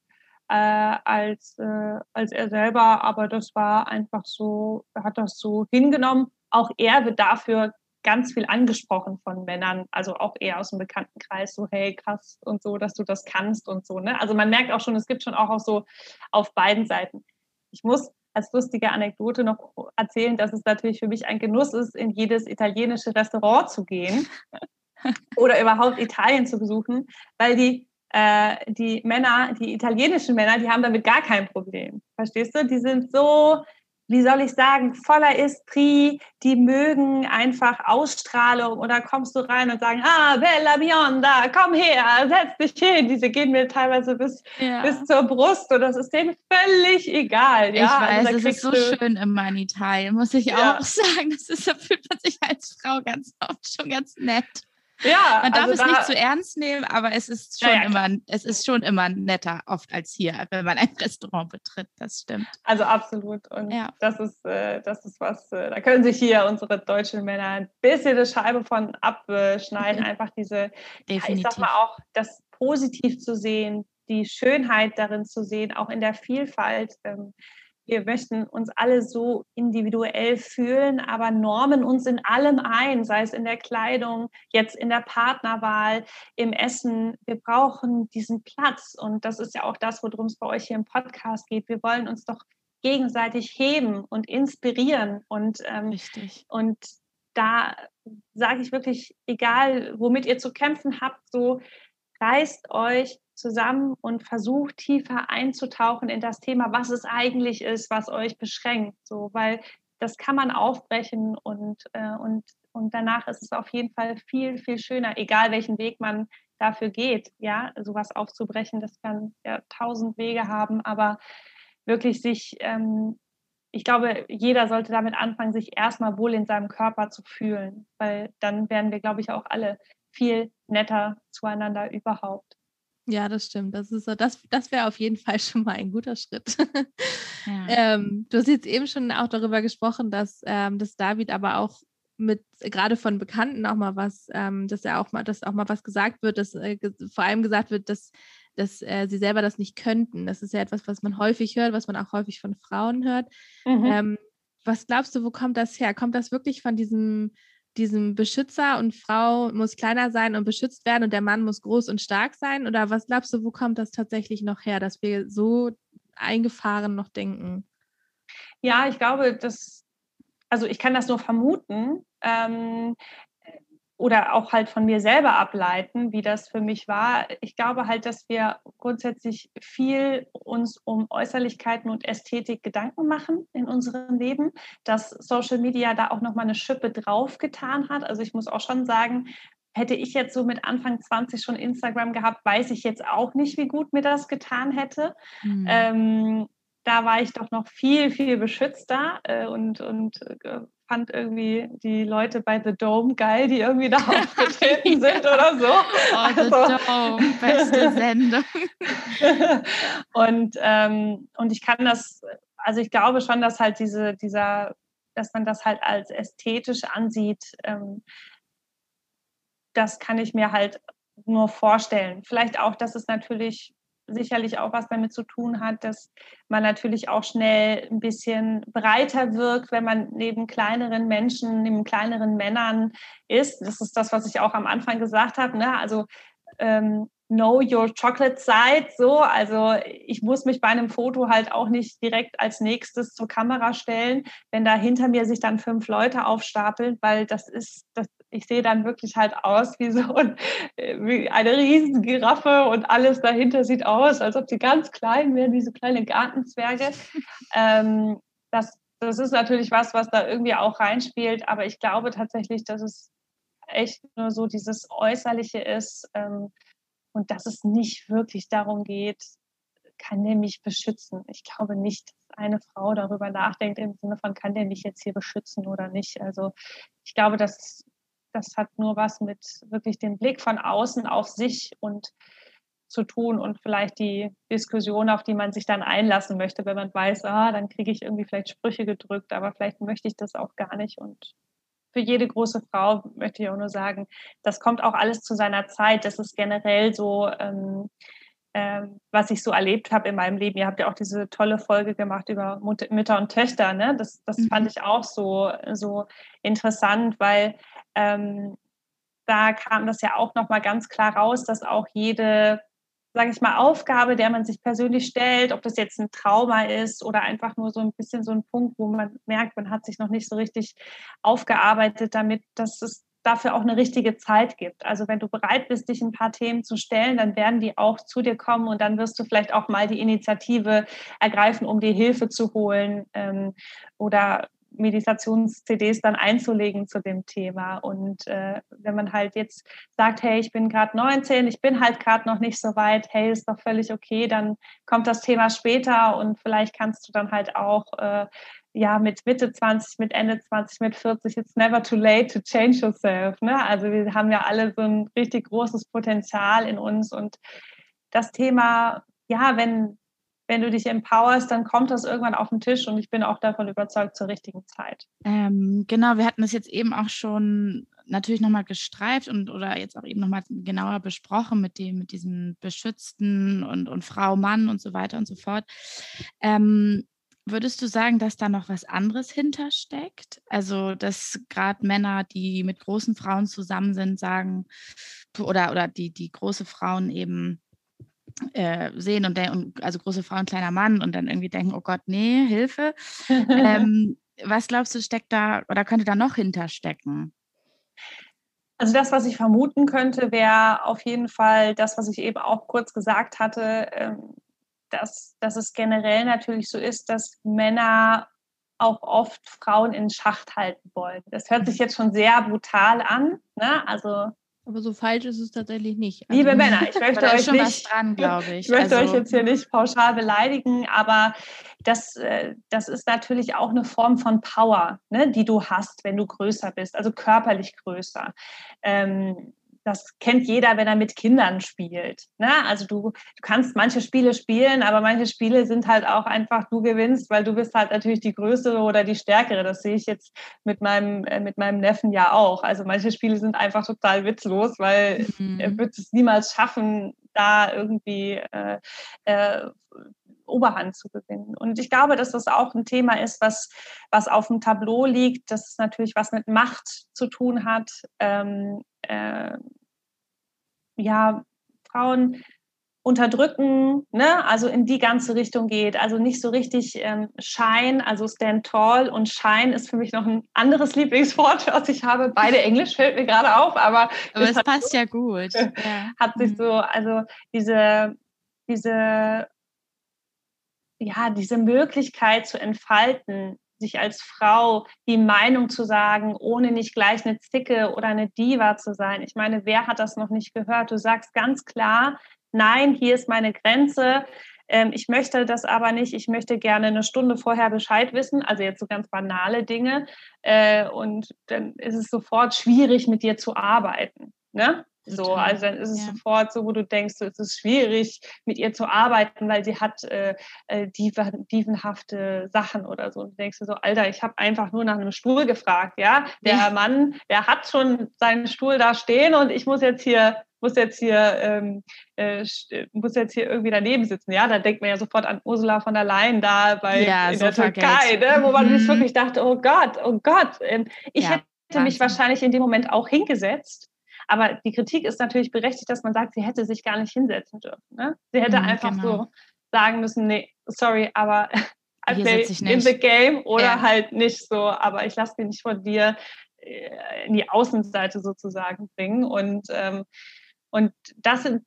äh, als, äh, als er selber. Aber das war einfach so, er hat das so hingenommen. Auch er wird dafür ganz viel angesprochen von Männern, also auch eher aus dem Bekanntenkreis, so hey, krass und so, dass du das kannst und so. Ne? Also man merkt auch schon, es gibt schon auch, auch so auf beiden Seiten. Ich muss als lustige Anekdote noch erzählen, dass es natürlich für mich ein Genuss ist, in jedes italienische Restaurant zu gehen [LAUGHS] oder überhaupt Italien zu besuchen, weil die, äh, die Männer, die italienischen Männer, die haben damit gar kein Problem. Verstehst du? Die sind so wie soll ich sagen, voller Esprit, die mögen einfach Ausstrahlung oder kommst du rein und sagen, ah, Bella Bionda, komm her, setz dich hin. Diese gehen mir teilweise bis, ja. bis zur Brust und das ist denen völlig egal. Ja? Ich weiß, also es ist so schön immer in Italien, muss ich ja. auch [LAUGHS] sagen. Das ist, da fühlt man sich als Frau ganz oft schon ganz nett. Ja, man darf also es nicht zu ernst nehmen, aber es ist schon ja, immer, es ist schon immer netter oft als hier, wenn man ein [LAUGHS] Restaurant betritt. Das stimmt. Also absolut. Und ja. das ist, äh, das ist was. Äh, da können sich hier unsere deutschen Männer ein bisschen eine Scheibe von abschneiden. Mhm. Einfach diese, Definitiv. ich sag mal auch, das positiv zu sehen, die Schönheit darin zu sehen, auch in der Vielfalt. Ähm, wir möchten uns alle so individuell fühlen, aber normen uns in allem ein, sei es in der Kleidung, jetzt in der Partnerwahl, im Essen. Wir brauchen diesen Platz und das ist ja auch das, worum es bei euch hier im Podcast geht. Wir wollen uns doch gegenseitig heben und inspirieren und ähm, Richtig. und da sage ich wirklich, egal womit ihr zu kämpfen habt, so reißt euch zusammen und versucht tiefer einzutauchen in das Thema, was es eigentlich ist, was euch beschränkt. So, weil das kann man aufbrechen und, äh, und, und danach ist es auf jeden Fall viel, viel schöner, egal welchen Weg man dafür geht, ja, sowas aufzubrechen. Das kann ja tausend Wege haben, aber wirklich sich, ähm, ich glaube, jeder sollte damit anfangen, sich erstmal wohl in seinem Körper zu fühlen, weil dann werden wir, glaube ich, auch alle viel netter zueinander überhaupt. Ja, das stimmt. Das, das, das wäre auf jeden Fall [LAUGHS] schon mal ein guter Schritt. Ja. ähm, du hast jetzt eben schon auch darüber gesprochen, dass, ähm, dass David aber auch mit gerade von Bekannten auch mal was, ähm, dass er auch mal, dass auch mal was gesagt wird, dass äh, vor allem gesagt wird, dass, dass äh, sie selber das nicht könnten. Das ist ja etwas, was man häufig hört, was man auch häufig von Frauen hört. Mhm. Ähm, was glaubst du, wo kommt das her? Kommt das wirklich von diesem diesem Beschützer und Frau muss kleiner sein und beschützt werden und der Mann muss groß und stark sein? Oder was glaubst du, wo kommt das tatsächlich noch her, dass wir so eingefahren noch denken? Ja, ich glaube, dass, also ich kann das nur vermuten. Ähm, oder auch halt von mir selber ableiten, wie das für mich war. Ich glaube halt, dass wir grundsätzlich viel uns um Äußerlichkeiten und Ästhetik Gedanken machen in unserem Leben, dass Social Media da auch noch mal eine Schippe draufgetan hat. Also ich muss auch schon sagen, hätte ich jetzt so mit Anfang 20 schon Instagram gehabt, weiß ich jetzt auch nicht, wie gut mir das getan hätte. Mhm. Ähm, da war ich doch noch viel, viel beschützter äh, und, und äh, fand irgendwie die Leute bei The Dome geil, die irgendwie da [LAUGHS] aufgetreten sind oder so. Oh, The also. Dome, beste [LAUGHS] Sendung. und, ähm, und ich kann das, also ich glaube schon, dass halt diese, dieser, dass man das halt als ästhetisch ansieht, ähm, das kann ich mir halt nur vorstellen. Vielleicht auch, dass es natürlich sicherlich auch was damit zu tun hat, dass man natürlich auch schnell ein bisschen breiter wirkt, wenn man neben kleineren Menschen, neben kleineren Männern ist. Das ist das, was ich auch am Anfang gesagt habe. Ne? Also ähm, know your chocolate side. So, also ich muss mich bei einem Foto halt auch nicht direkt als nächstes zur Kamera stellen, wenn da hinter mir sich dann fünf Leute aufstapeln, weil das ist, das ich sehe dann wirklich halt aus wie so ein, wie eine riesen Giraffe und alles dahinter sieht aus, als ob sie ganz klein wären, wie so kleine Gartenzwerge. ähm, das, das ist natürlich was, was da irgendwie auch reinspielt, aber ich glaube tatsächlich, dass es echt nur so dieses Äußerliche ist ähm, und dass es nicht wirklich darum geht, kann der mich beschützen? Ich glaube nicht, dass eine Frau darüber nachdenkt im Sinne von, kann der mich jetzt hier beschützen oder nicht? Also ich glaube, dass das hat nur was mit wirklich dem Blick von außen auf sich und zu tun und vielleicht die Diskussion, auf die man sich dann einlassen möchte, wenn man weiß, ah, dann kriege ich irgendwie vielleicht Sprüche gedrückt, aber vielleicht möchte ich das auch gar nicht. Und für jede große Frau möchte ich auch nur sagen, das kommt auch alles zu seiner Zeit. Das ist generell so, ähm, ähm, was ich so erlebt habe in meinem Leben. Ihr habt ja auch diese tolle Folge gemacht über Mut Mütter und Töchter. Ne? Das, das mhm. fand ich auch so, so interessant, weil ähm, da kam das ja auch nochmal ganz klar raus, dass auch jede, sage ich mal, Aufgabe, der man sich persönlich stellt, ob das jetzt ein Trauma ist oder einfach nur so ein bisschen so ein Punkt, wo man merkt, man hat sich noch nicht so richtig aufgearbeitet damit, dass es dafür auch eine richtige Zeit gibt. Also wenn du bereit bist, dich ein paar Themen zu stellen, dann werden die auch zu dir kommen und dann wirst du vielleicht auch mal die Initiative ergreifen, um dir Hilfe zu holen ähm, oder Meditations-CDs dann einzulegen zu dem Thema. Und äh, wenn man halt jetzt sagt, hey, ich bin gerade 19, ich bin halt gerade noch nicht so weit, hey, ist doch völlig okay, dann kommt das Thema später und vielleicht kannst du dann halt auch äh, ja mit Mitte 20, mit Ende 20, mit 40, it's never too late to change yourself. Ne? Also wir haben ja alle so ein richtig großes Potenzial in uns und das Thema, ja, wenn wenn du dich empowerst, dann kommt das irgendwann auf den Tisch und ich bin auch davon überzeugt zur richtigen Zeit. Ähm, genau, wir hatten das jetzt eben auch schon natürlich nochmal gestreift und oder jetzt auch eben nochmal genauer besprochen mit dem, mit diesem Beschützten und, und Frau, Mann und so weiter und so fort. Ähm, würdest du sagen, dass da noch was anderes hintersteckt? Also, dass gerade Männer, die mit großen Frauen zusammen sind, sagen, oder, oder die, die große Frauen eben äh, sehen und, und also große Frau und kleiner Mann und dann irgendwie denken, oh Gott, nee, Hilfe. [LAUGHS] ähm, was glaubst du, steckt da oder könnte da noch hinterstecken? Also das, was ich vermuten könnte, wäre auf jeden Fall das, was ich eben auch kurz gesagt hatte, ähm, dass, dass es generell natürlich so ist, dass Männer auch oft Frauen in Schacht halten wollen. Das hört sich jetzt schon sehr brutal an. Ne? Also aber so falsch ist es tatsächlich nicht. Also, Liebe [LAUGHS] Männer, ich möchte euch nicht, dran, [LAUGHS] ich. ich. möchte also, euch jetzt hier nicht pauschal beleidigen, aber das, äh, das ist natürlich auch eine Form von Power, ne, die du hast, wenn du größer bist, also körperlich größer. Ähm, das kennt jeder, wenn er mit Kindern spielt. Ne? Also du, du kannst manche Spiele spielen, aber manche Spiele sind halt auch einfach, du gewinnst, weil du bist halt natürlich die Größere oder die Stärkere. Das sehe ich jetzt mit meinem, äh, mit meinem Neffen ja auch. Also manche Spiele sind einfach total witzlos, weil mhm. er wird es niemals schaffen, da irgendwie äh, äh, Oberhand zu gewinnen. Und ich glaube, dass das auch ein Thema ist, was, was auf dem Tableau liegt, das natürlich was mit Macht zu tun hat. Ähm, äh, ja, Frauen unterdrücken, ne? also in die ganze Richtung geht. Also nicht so richtig ähm, Shine, also Stand Tall und Shine ist für mich noch ein anderes Lieblingswort, [LAUGHS] was ich habe. Beide Englisch fällt mir gerade auf, aber, aber es passt so, ja gut. [LAUGHS] Hat sich mhm. so, also diese, diese, ja, diese Möglichkeit zu entfalten, sich als Frau die Meinung zu sagen, ohne nicht gleich eine Zicke oder eine Diva zu sein. Ich meine, wer hat das noch nicht gehört? Du sagst ganz klar, nein, hier ist meine Grenze. Ähm, ich möchte das aber nicht. Ich möchte gerne eine Stunde vorher Bescheid wissen. Also jetzt so ganz banale Dinge. Äh, und dann ist es sofort schwierig, mit dir zu arbeiten. Ne? So, also dann ist es ja. sofort so, wo du denkst, so, es ist schwierig, mit ihr zu arbeiten, weil sie hat äh, äh dievenhafte Sachen oder so. Und du denkst du so, Alter, ich habe einfach nur nach einem Stuhl gefragt, ja. Der ja. Mann, der hat schon seinen Stuhl da stehen und ich muss jetzt hier muss jetzt hier ähm, äh, muss jetzt hier irgendwie daneben sitzen. Ja, da denkt man ja sofort an Ursula von der Leyen da bei ja, in der Türkei, ne? wo man mhm. sich wirklich dachte, oh Gott, oh Gott. Ähm, ich ja, hätte Wahnsinn. mich wahrscheinlich in dem Moment auch hingesetzt aber die Kritik ist natürlich berechtigt, dass man sagt, sie hätte sich gar nicht hinsetzen dürfen. Ne? Sie hätte mhm, einfach genau. so sagen müssen, nee, sorry, aber I play in the game oder ja. halt nicht so, aber ich lasse mich nicht von dir äh, in die Außenseite sozusagen bringen. Und, ähm, und das sind,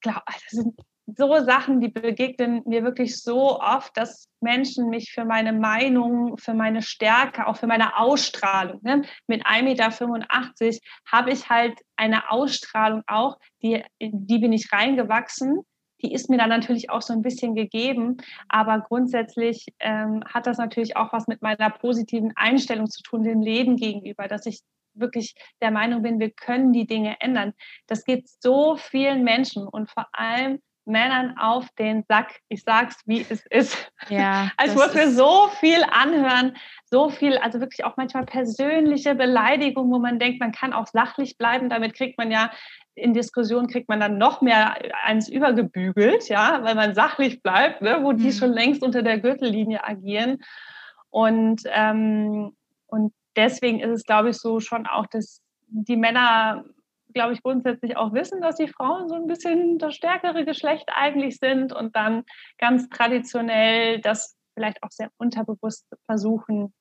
glaub, das sind so Sachen, die begegnen mir wirklich so oft, dass Menschen mich für meine Meinung, für meine Stärke, auch für meine Ausstrahlung, ne? mit 1,85 Meter habe ich halt eine Ausstrahlung auch, die, die bin ich reingewachsen. Die ist mir dann natürlich auch so ein bisschen gegeben, aber grundsätzlich ähm, hat das natürlich auch was mit meiner positiven Einstellung zu tun, dem Leben gegenüber, dass ich wirklich der Meinung bin, wir können die Dinge ändern. Das geht so vielen Menschen und vor allem Männern auf den Sack. Ich sag's, wie es ist. Ja, [LAUGHS] also ich muss mir so viel anhören, so viel, also wirklich auch manchmal persönliche Beleidigung, wo man denkt, man kann auch sachlich bleiben. Damit kriegt man ja in Diskussionen kriegt man dann noch mehr eins übergebügelt, ja, weil man sachlich bleibt, ne, wo die mhm. schon längst unter der Gürtellinie agieren. Und, ähm, und deswegen ist es, glaube ich, so schon auch, dass die Männer glaube ich, grundsätzlich auch wissen, dass die Frauen so ein bisschen das stärkere Geschlecht eigentlich sind und dann ganz traditionell das vielleicht auch sehr unterbewusst versuchen, ein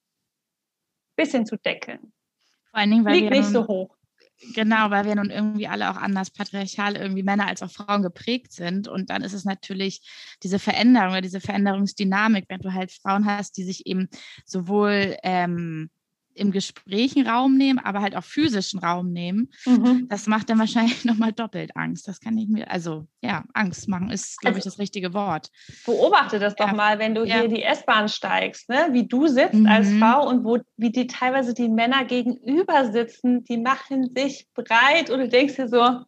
bisschen zu deckeln. Vor allen Dingen, weil Liegt wir nicht so hoch. Genau, weil wir nun irgendwie alle auch anders patriarchal irgendwie Männer als auch Frauen geprägt sind. Und dann ist es natürlich diese Veränderung oder diese Veränderungsdynamik, wenn du halt Frauen hast, die sich eben sowohl ähm, im Gespräch einen Raum nehmen, aber halt auch physischen Raum nehmen, mhm. das macht dann wahrscheinlich [LAUGHS] nochmal doppelt Angst. Das kann ich mir, also ja, Angst machen ist, glaube ich, also das richtige Wort. Beobachte das doch ja. mal, wenn du ja. hier die S-Bahn steigst, ne? wie du sitzt mhm. als Frau und wo, wie die teilweise die Männer gegenüber sitzen, die machen sich breit und du denkst dir so,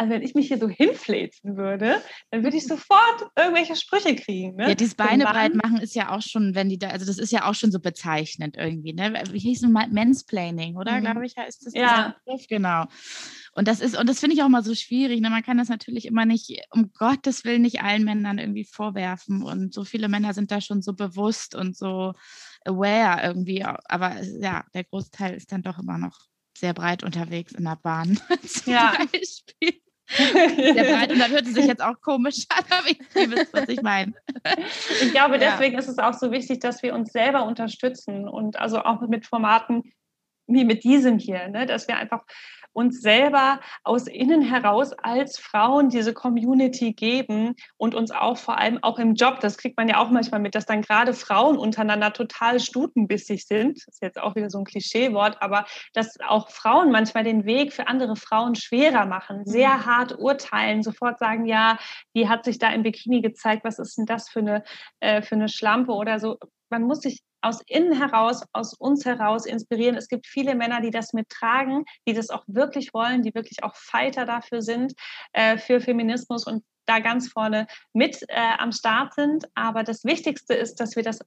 also wenn ich mich hier so hinfläzen würde, dann würde ich sofort irgendwelche Sprüche kriegen. Ne? Ja, dieses Beine breit machen ist ja auch schon, wenn die da, also das ist ja auch schon so bezeichnend irgendwie, ne? Wie hieß es mal Mansplaining, oder? Mhm. Glaube ich, ja, ist das ja. Begriff, genau. Und das ist, und das finde ich auch mal so schwierig. Ne? Man kann das natürlich immer nicht, um Gottes Willen, nicht allen Männern irgendwie vorwerfen. Und so viele Männer sind da schon so bewusst und so aware irgendwie. Aber ja, der Großteil ist dann doch immer noch sehr breit unterwegs in der Bahn. [LAUGHS] Zum ja. Beispiel sehr [LAUGHS] breit und dann hört es sich jetzt auch komisch [LAUGHS] an, aber ich wisst, was ich meine. Ich glaube, deswegen ja. ist es auch so wichtig, dass wir uns selber unterstützen und also auch mit Formaten wie mit diesem hier, ne, dass wir einfach uns selber aus innen heraus als Frauen diese Community geben und uns auch vor allem auch im Job, das kriegt man ja auch manchmal mit, dass dann gerade Frauen untereinander total stutenbissig sind. Das ist jetzt auch wieder so ein Klischeewort, aber dass auch Frauen manchmal den Weg für andere Frauen schwerer machen, sehr mhm. hart urteilen, sofort sagen, ja, die hat sich da im Bikini gezeigt, was ist denn das für eine, äh, für eine Schlampe oder so. Man muss sich aus innen heraus, aus uns heraus inspirieren. Es gibt viele Männer, die das mittragen, die das auch wirklich wollen, die wirklich auch Fighter dafür sind, äh, für Feminismus und da ganz vorne mit äh, am Start sind. Aber das Wichtigste ist, dass wir das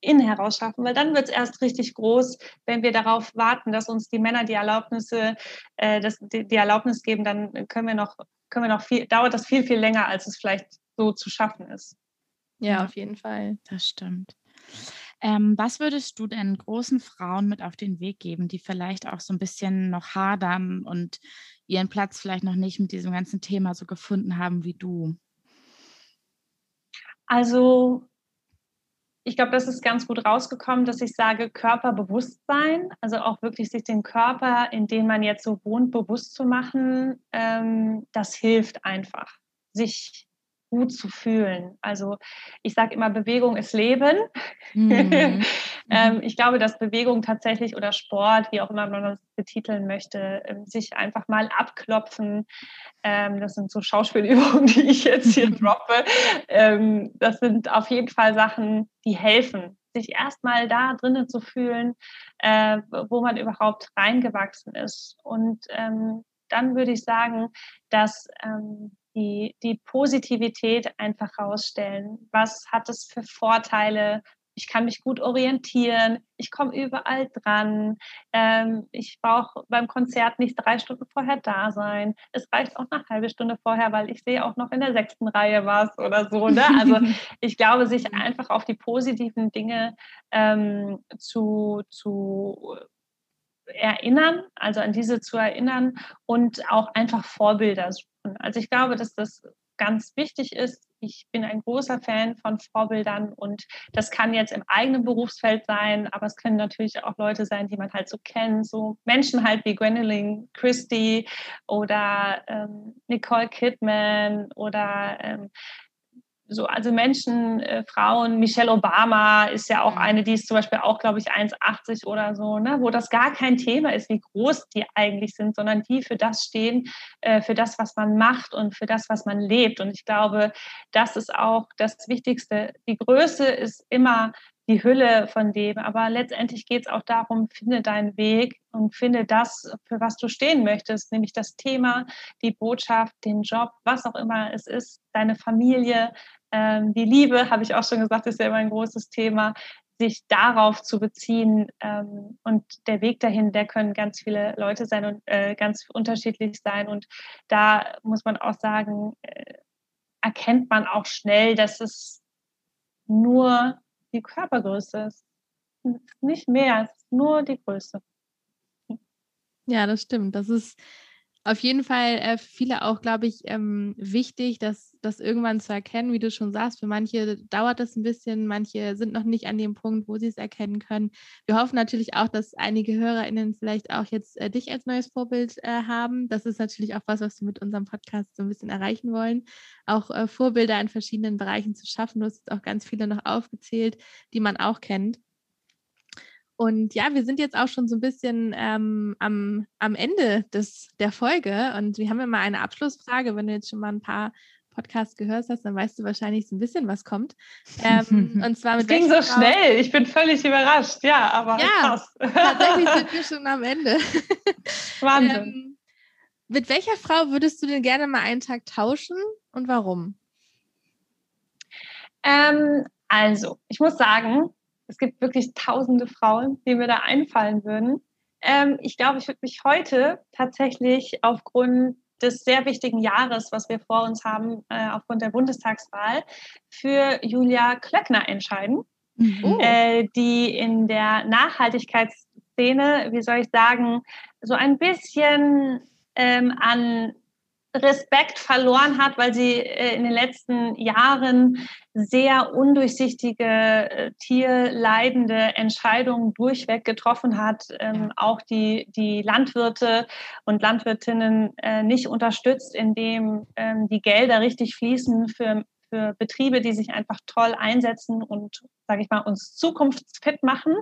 innen heraus schaffen, weil dann wird es erst richtig groß, wenn wir darauf warten, dass uns die Männer die Erlaubnisse, äh, das, die, die Erlaubnis geben, dann können wir noch, können wir noch viel, dauert das viel, viel länger, als es vielleicht so zu schaffen ist. Ja, auf jeden Fall. Das stimmt. Ähm, was würdest du denn großen Frauen mit auf den Weg geben, die vielleicht auch so ein bisschen noch hadern und ihren Platz vielleicht noch nicht mit diesem ganzen Thema so gefunden haben wie du? Also ich glaube, das ist ganz gut rausgekommen, dass ich sage Körperbewusstsein, also auch wirklich sich den Körper, in dem man jetzt so wohnt, bewusst zu machen, ähm, das hilft einfach, sich gut zu fühlen. Also ich sage immer, Bewegung ist Leben. Mhm. [LAUGHS] ähm, ich glaube, dass Bewegung tatsächlich oder Sport, wie auch immer man das betiteln möchte, ähm, sich einfach mal abklopfen. Ähm, das sind so Schauspielübungen, [LAUGHS] die ich jetzt hier [LAUGHS] droppe. Ähm, das sind auf jeden Fall Sachen, die helfen, sich erstmal da drinnen zu fühlen, äh, wo man überhaupt reingewachsen ist. Und dann würde ich sagen, dass ähm, die, die Positivität einfach rausstellen. Was hat es für Vorteile? Ich kann mich gut orientieren, ich komme überall dran, ähm, ich brauche beim Konzert nicht drei Stunden vorher da sein. Es reicht auch eine halbe Stunde vorher, weil ich sehe auch noch in der sechsten Reihe was oder so. Ne? Also [LAUGHS] ich glaube, sich einfach auf die positiven Dinge ähm, zu, zu erinnern, also an diese zu erinnern und auch einfach Vorbilder suchen. Also ich glaube, dass das ganz wichtig ist. Ich bin ein großer Fan von Vorbildern und das kann jetzt im eigenen Berufsfeld sein, aber es können natürlich auch Leute sein, die man halt so kennt, so Menschen halt wie Gwendolyn Christie oder ähm, Nicole Kidman oder ähm, so, also Menschen, äh, Frauen, Michelle Obama ist ja auch mhm. eine, die ist zum Beispiel auch, glaube ich, 1,80 oder so, ne, wo das gar kein Thema ist, wie groß die eigentlich sind, sondern die für das stehen, äh, für das, was man macht und für das, was man lebt. Und ich glaube, das ist auch das Wichtigste. Die Größe ist immer die Hülle von dem. Aber letztendlich geht es auch darum, finde deinen Weg und finde das, für was du stehen möchtest, nämlich das Thema, die Botschaft, den Job, was auch immer es ist, deine Familie, ähm, die Liebe, habe ich auch schon gesagt, ist ja immer ein großes Thema, sich darauf zu beziehen. Ähm, und der Weg dahin, der können ganz viele Leute sein und äh, ganz unterschiedlich sein. Und da muss man auch sagen, äh, erkennt man auch schnell, dass es nur die Körpergröße ist. Nicht mehr, es ist nur die Größe. Ja, das stimmt. Das ist auf jeden Fall äh, viele auch, glaube ich, ähm, wichtig, das, das irgendwann zu erkennen, wie du schon sagst. Für manche dauert das ein bisschen, manche sind noch nicht an dem Punkt, wo sie es erkennen können. Wir hoffen natürlich auch, dass einige HörerInnen vielleicht auch jetzt äh, dich als neues Vorbild äh, haben. Das ist natürlich auch was, was wir mit unserem Podcast so ein bisschen erreichen wollen. Auch äh, Vorbilder in verschiedenen Bereichen zu schaffen. Du hast jetzt auch ganz viele noch aufgezählt, die man auch kennt. Und ja, wir sind jetzt auch schon so ein bisschen ähm, am, am Ende des, der Folge und wir haben immer eine Abschlussfrage. Wenn du jetzt schon mal ein paar Podcasts gehört hast, dann weißt du wahrscheinlich so ein bisschen, was kommt. Ähm, [LAUGHS] und zwar mit es ging so Frau... schnell, ich bin völlig überrascht. Ja, aber ja, krass. tatsächlich sind wir [LAUGHS] schon am Ende. [LAUGHS] Wahnsinn. Ähm, mit welcher Frau würdest du denn gerne mal einen Tag tauschen und warum? Ähm, also, ich muss sagen, es gibt wirklich tausende Frauen, die mir da einfallen würden. Ähm, ich glaube, ich würde mich heute tatsächlich aufgrund des sehr wichtigen Jahres, was wir vor uns haben, äh, aufgrund der Bundestagswahl, für Julia Klöckner entscheiden, mhm. äh, die in der Nachhaltigkeitsszene, wie soll ich sagen, so ein bisschen ähm, an Respekt verloren hat, weil sie äh, in den letzten Jahren sehr undurchsichtige, äh, tierleidende Entscheidungen durchweg getroffen hat, ähm, auch die, die Landwirte und Landwirtinnen äh, nicht unterstützt, indem ähm, die Gelder richtig fließen für für Betriebe, die sich einfach toll einsetzen und, sage ich mal, uns zukunftsfit machen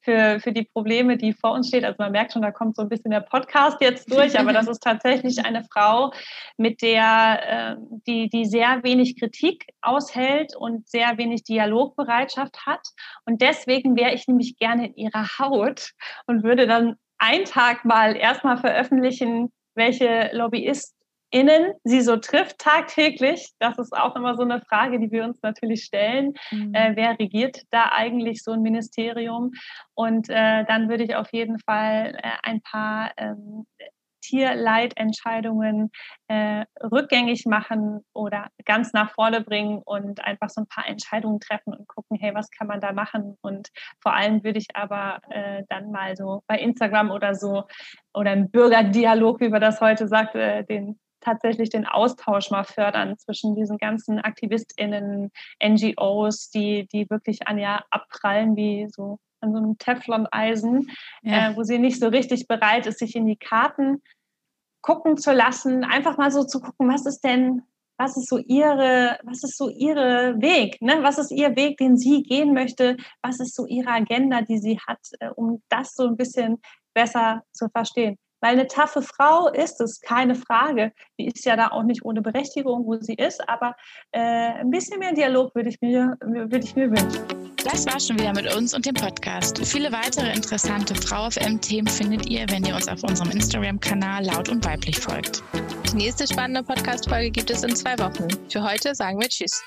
für, für die Probleme, die vor uns stehen. Also man merkt schon, da kommt so ein bisschen der Podcast jetzt durch, aber das [LAUGHS] ist tatsächlich eine Frau, mit der äh, die, die sehr wenig Kritik aushält und sehr wenig Dialogbereitschaft hat. Und deswegen wäre ich nämlich gerne in ihrer Haut und würde dann einen Tag mal erstmal veröffentlichen, welche Lobbyisten innen sie so trifft tagtäglich. Das ist auch immer so eine Frage, die wir uns natürlich stellen. Mhm. Äh, wer regiert da eigentlich so ein Ministerium? Und äh, dann würde ich auf jeden Fall äh, ein paar ähm, Tierleitentscheidungen äh, rückgängig machen oder ganz nach vorne bringen und einfach so ein paar Entscheidungen treffen und gucken, hey, was kann man da machen? Und vor allem würde ich aber äh, dann mal so bei Instagram oder so oder im Bürgerdialog, wie man das heute sagt, äh, den tatsächlich den Austausch mal fördern zwischen diesen ganzen AktivistInnen, NGOs, die, die wirklich an ja abprallen wie so an so einem Teflon-Eisen, ja. äh, wo sie nicht so richtig bereit ist, sich in die Karten gucken zu lassen, einfach mal so zu gucken, was ist denn, was ist so ihre, was ist so ihre Weg, ne? was ist ihr Weg, den sie gehen möchte, was ist so ihre Agenda, die sie hat, äh, um das so ein bisschen besser zu verstehen. Weil eine taffe Frau ist es, keine Frage. Die ist ja da auch nicht ohne Berechtigung, wo sie ist, aber äh, ein bisschen mehr Dialog würde ich, mir, würde ich mir wünschen. Das war schon wieder mit uns und dem Podcast. Viele weitere interessante Frau FM-Themen findet ihr, wenn ihr uns auf unserem Instagram-Kanal laut und weiblich folgt. Die nächste spannende Podcast-Folge gibt es in zwei Wochen. Für heute sagen wir Tschüss.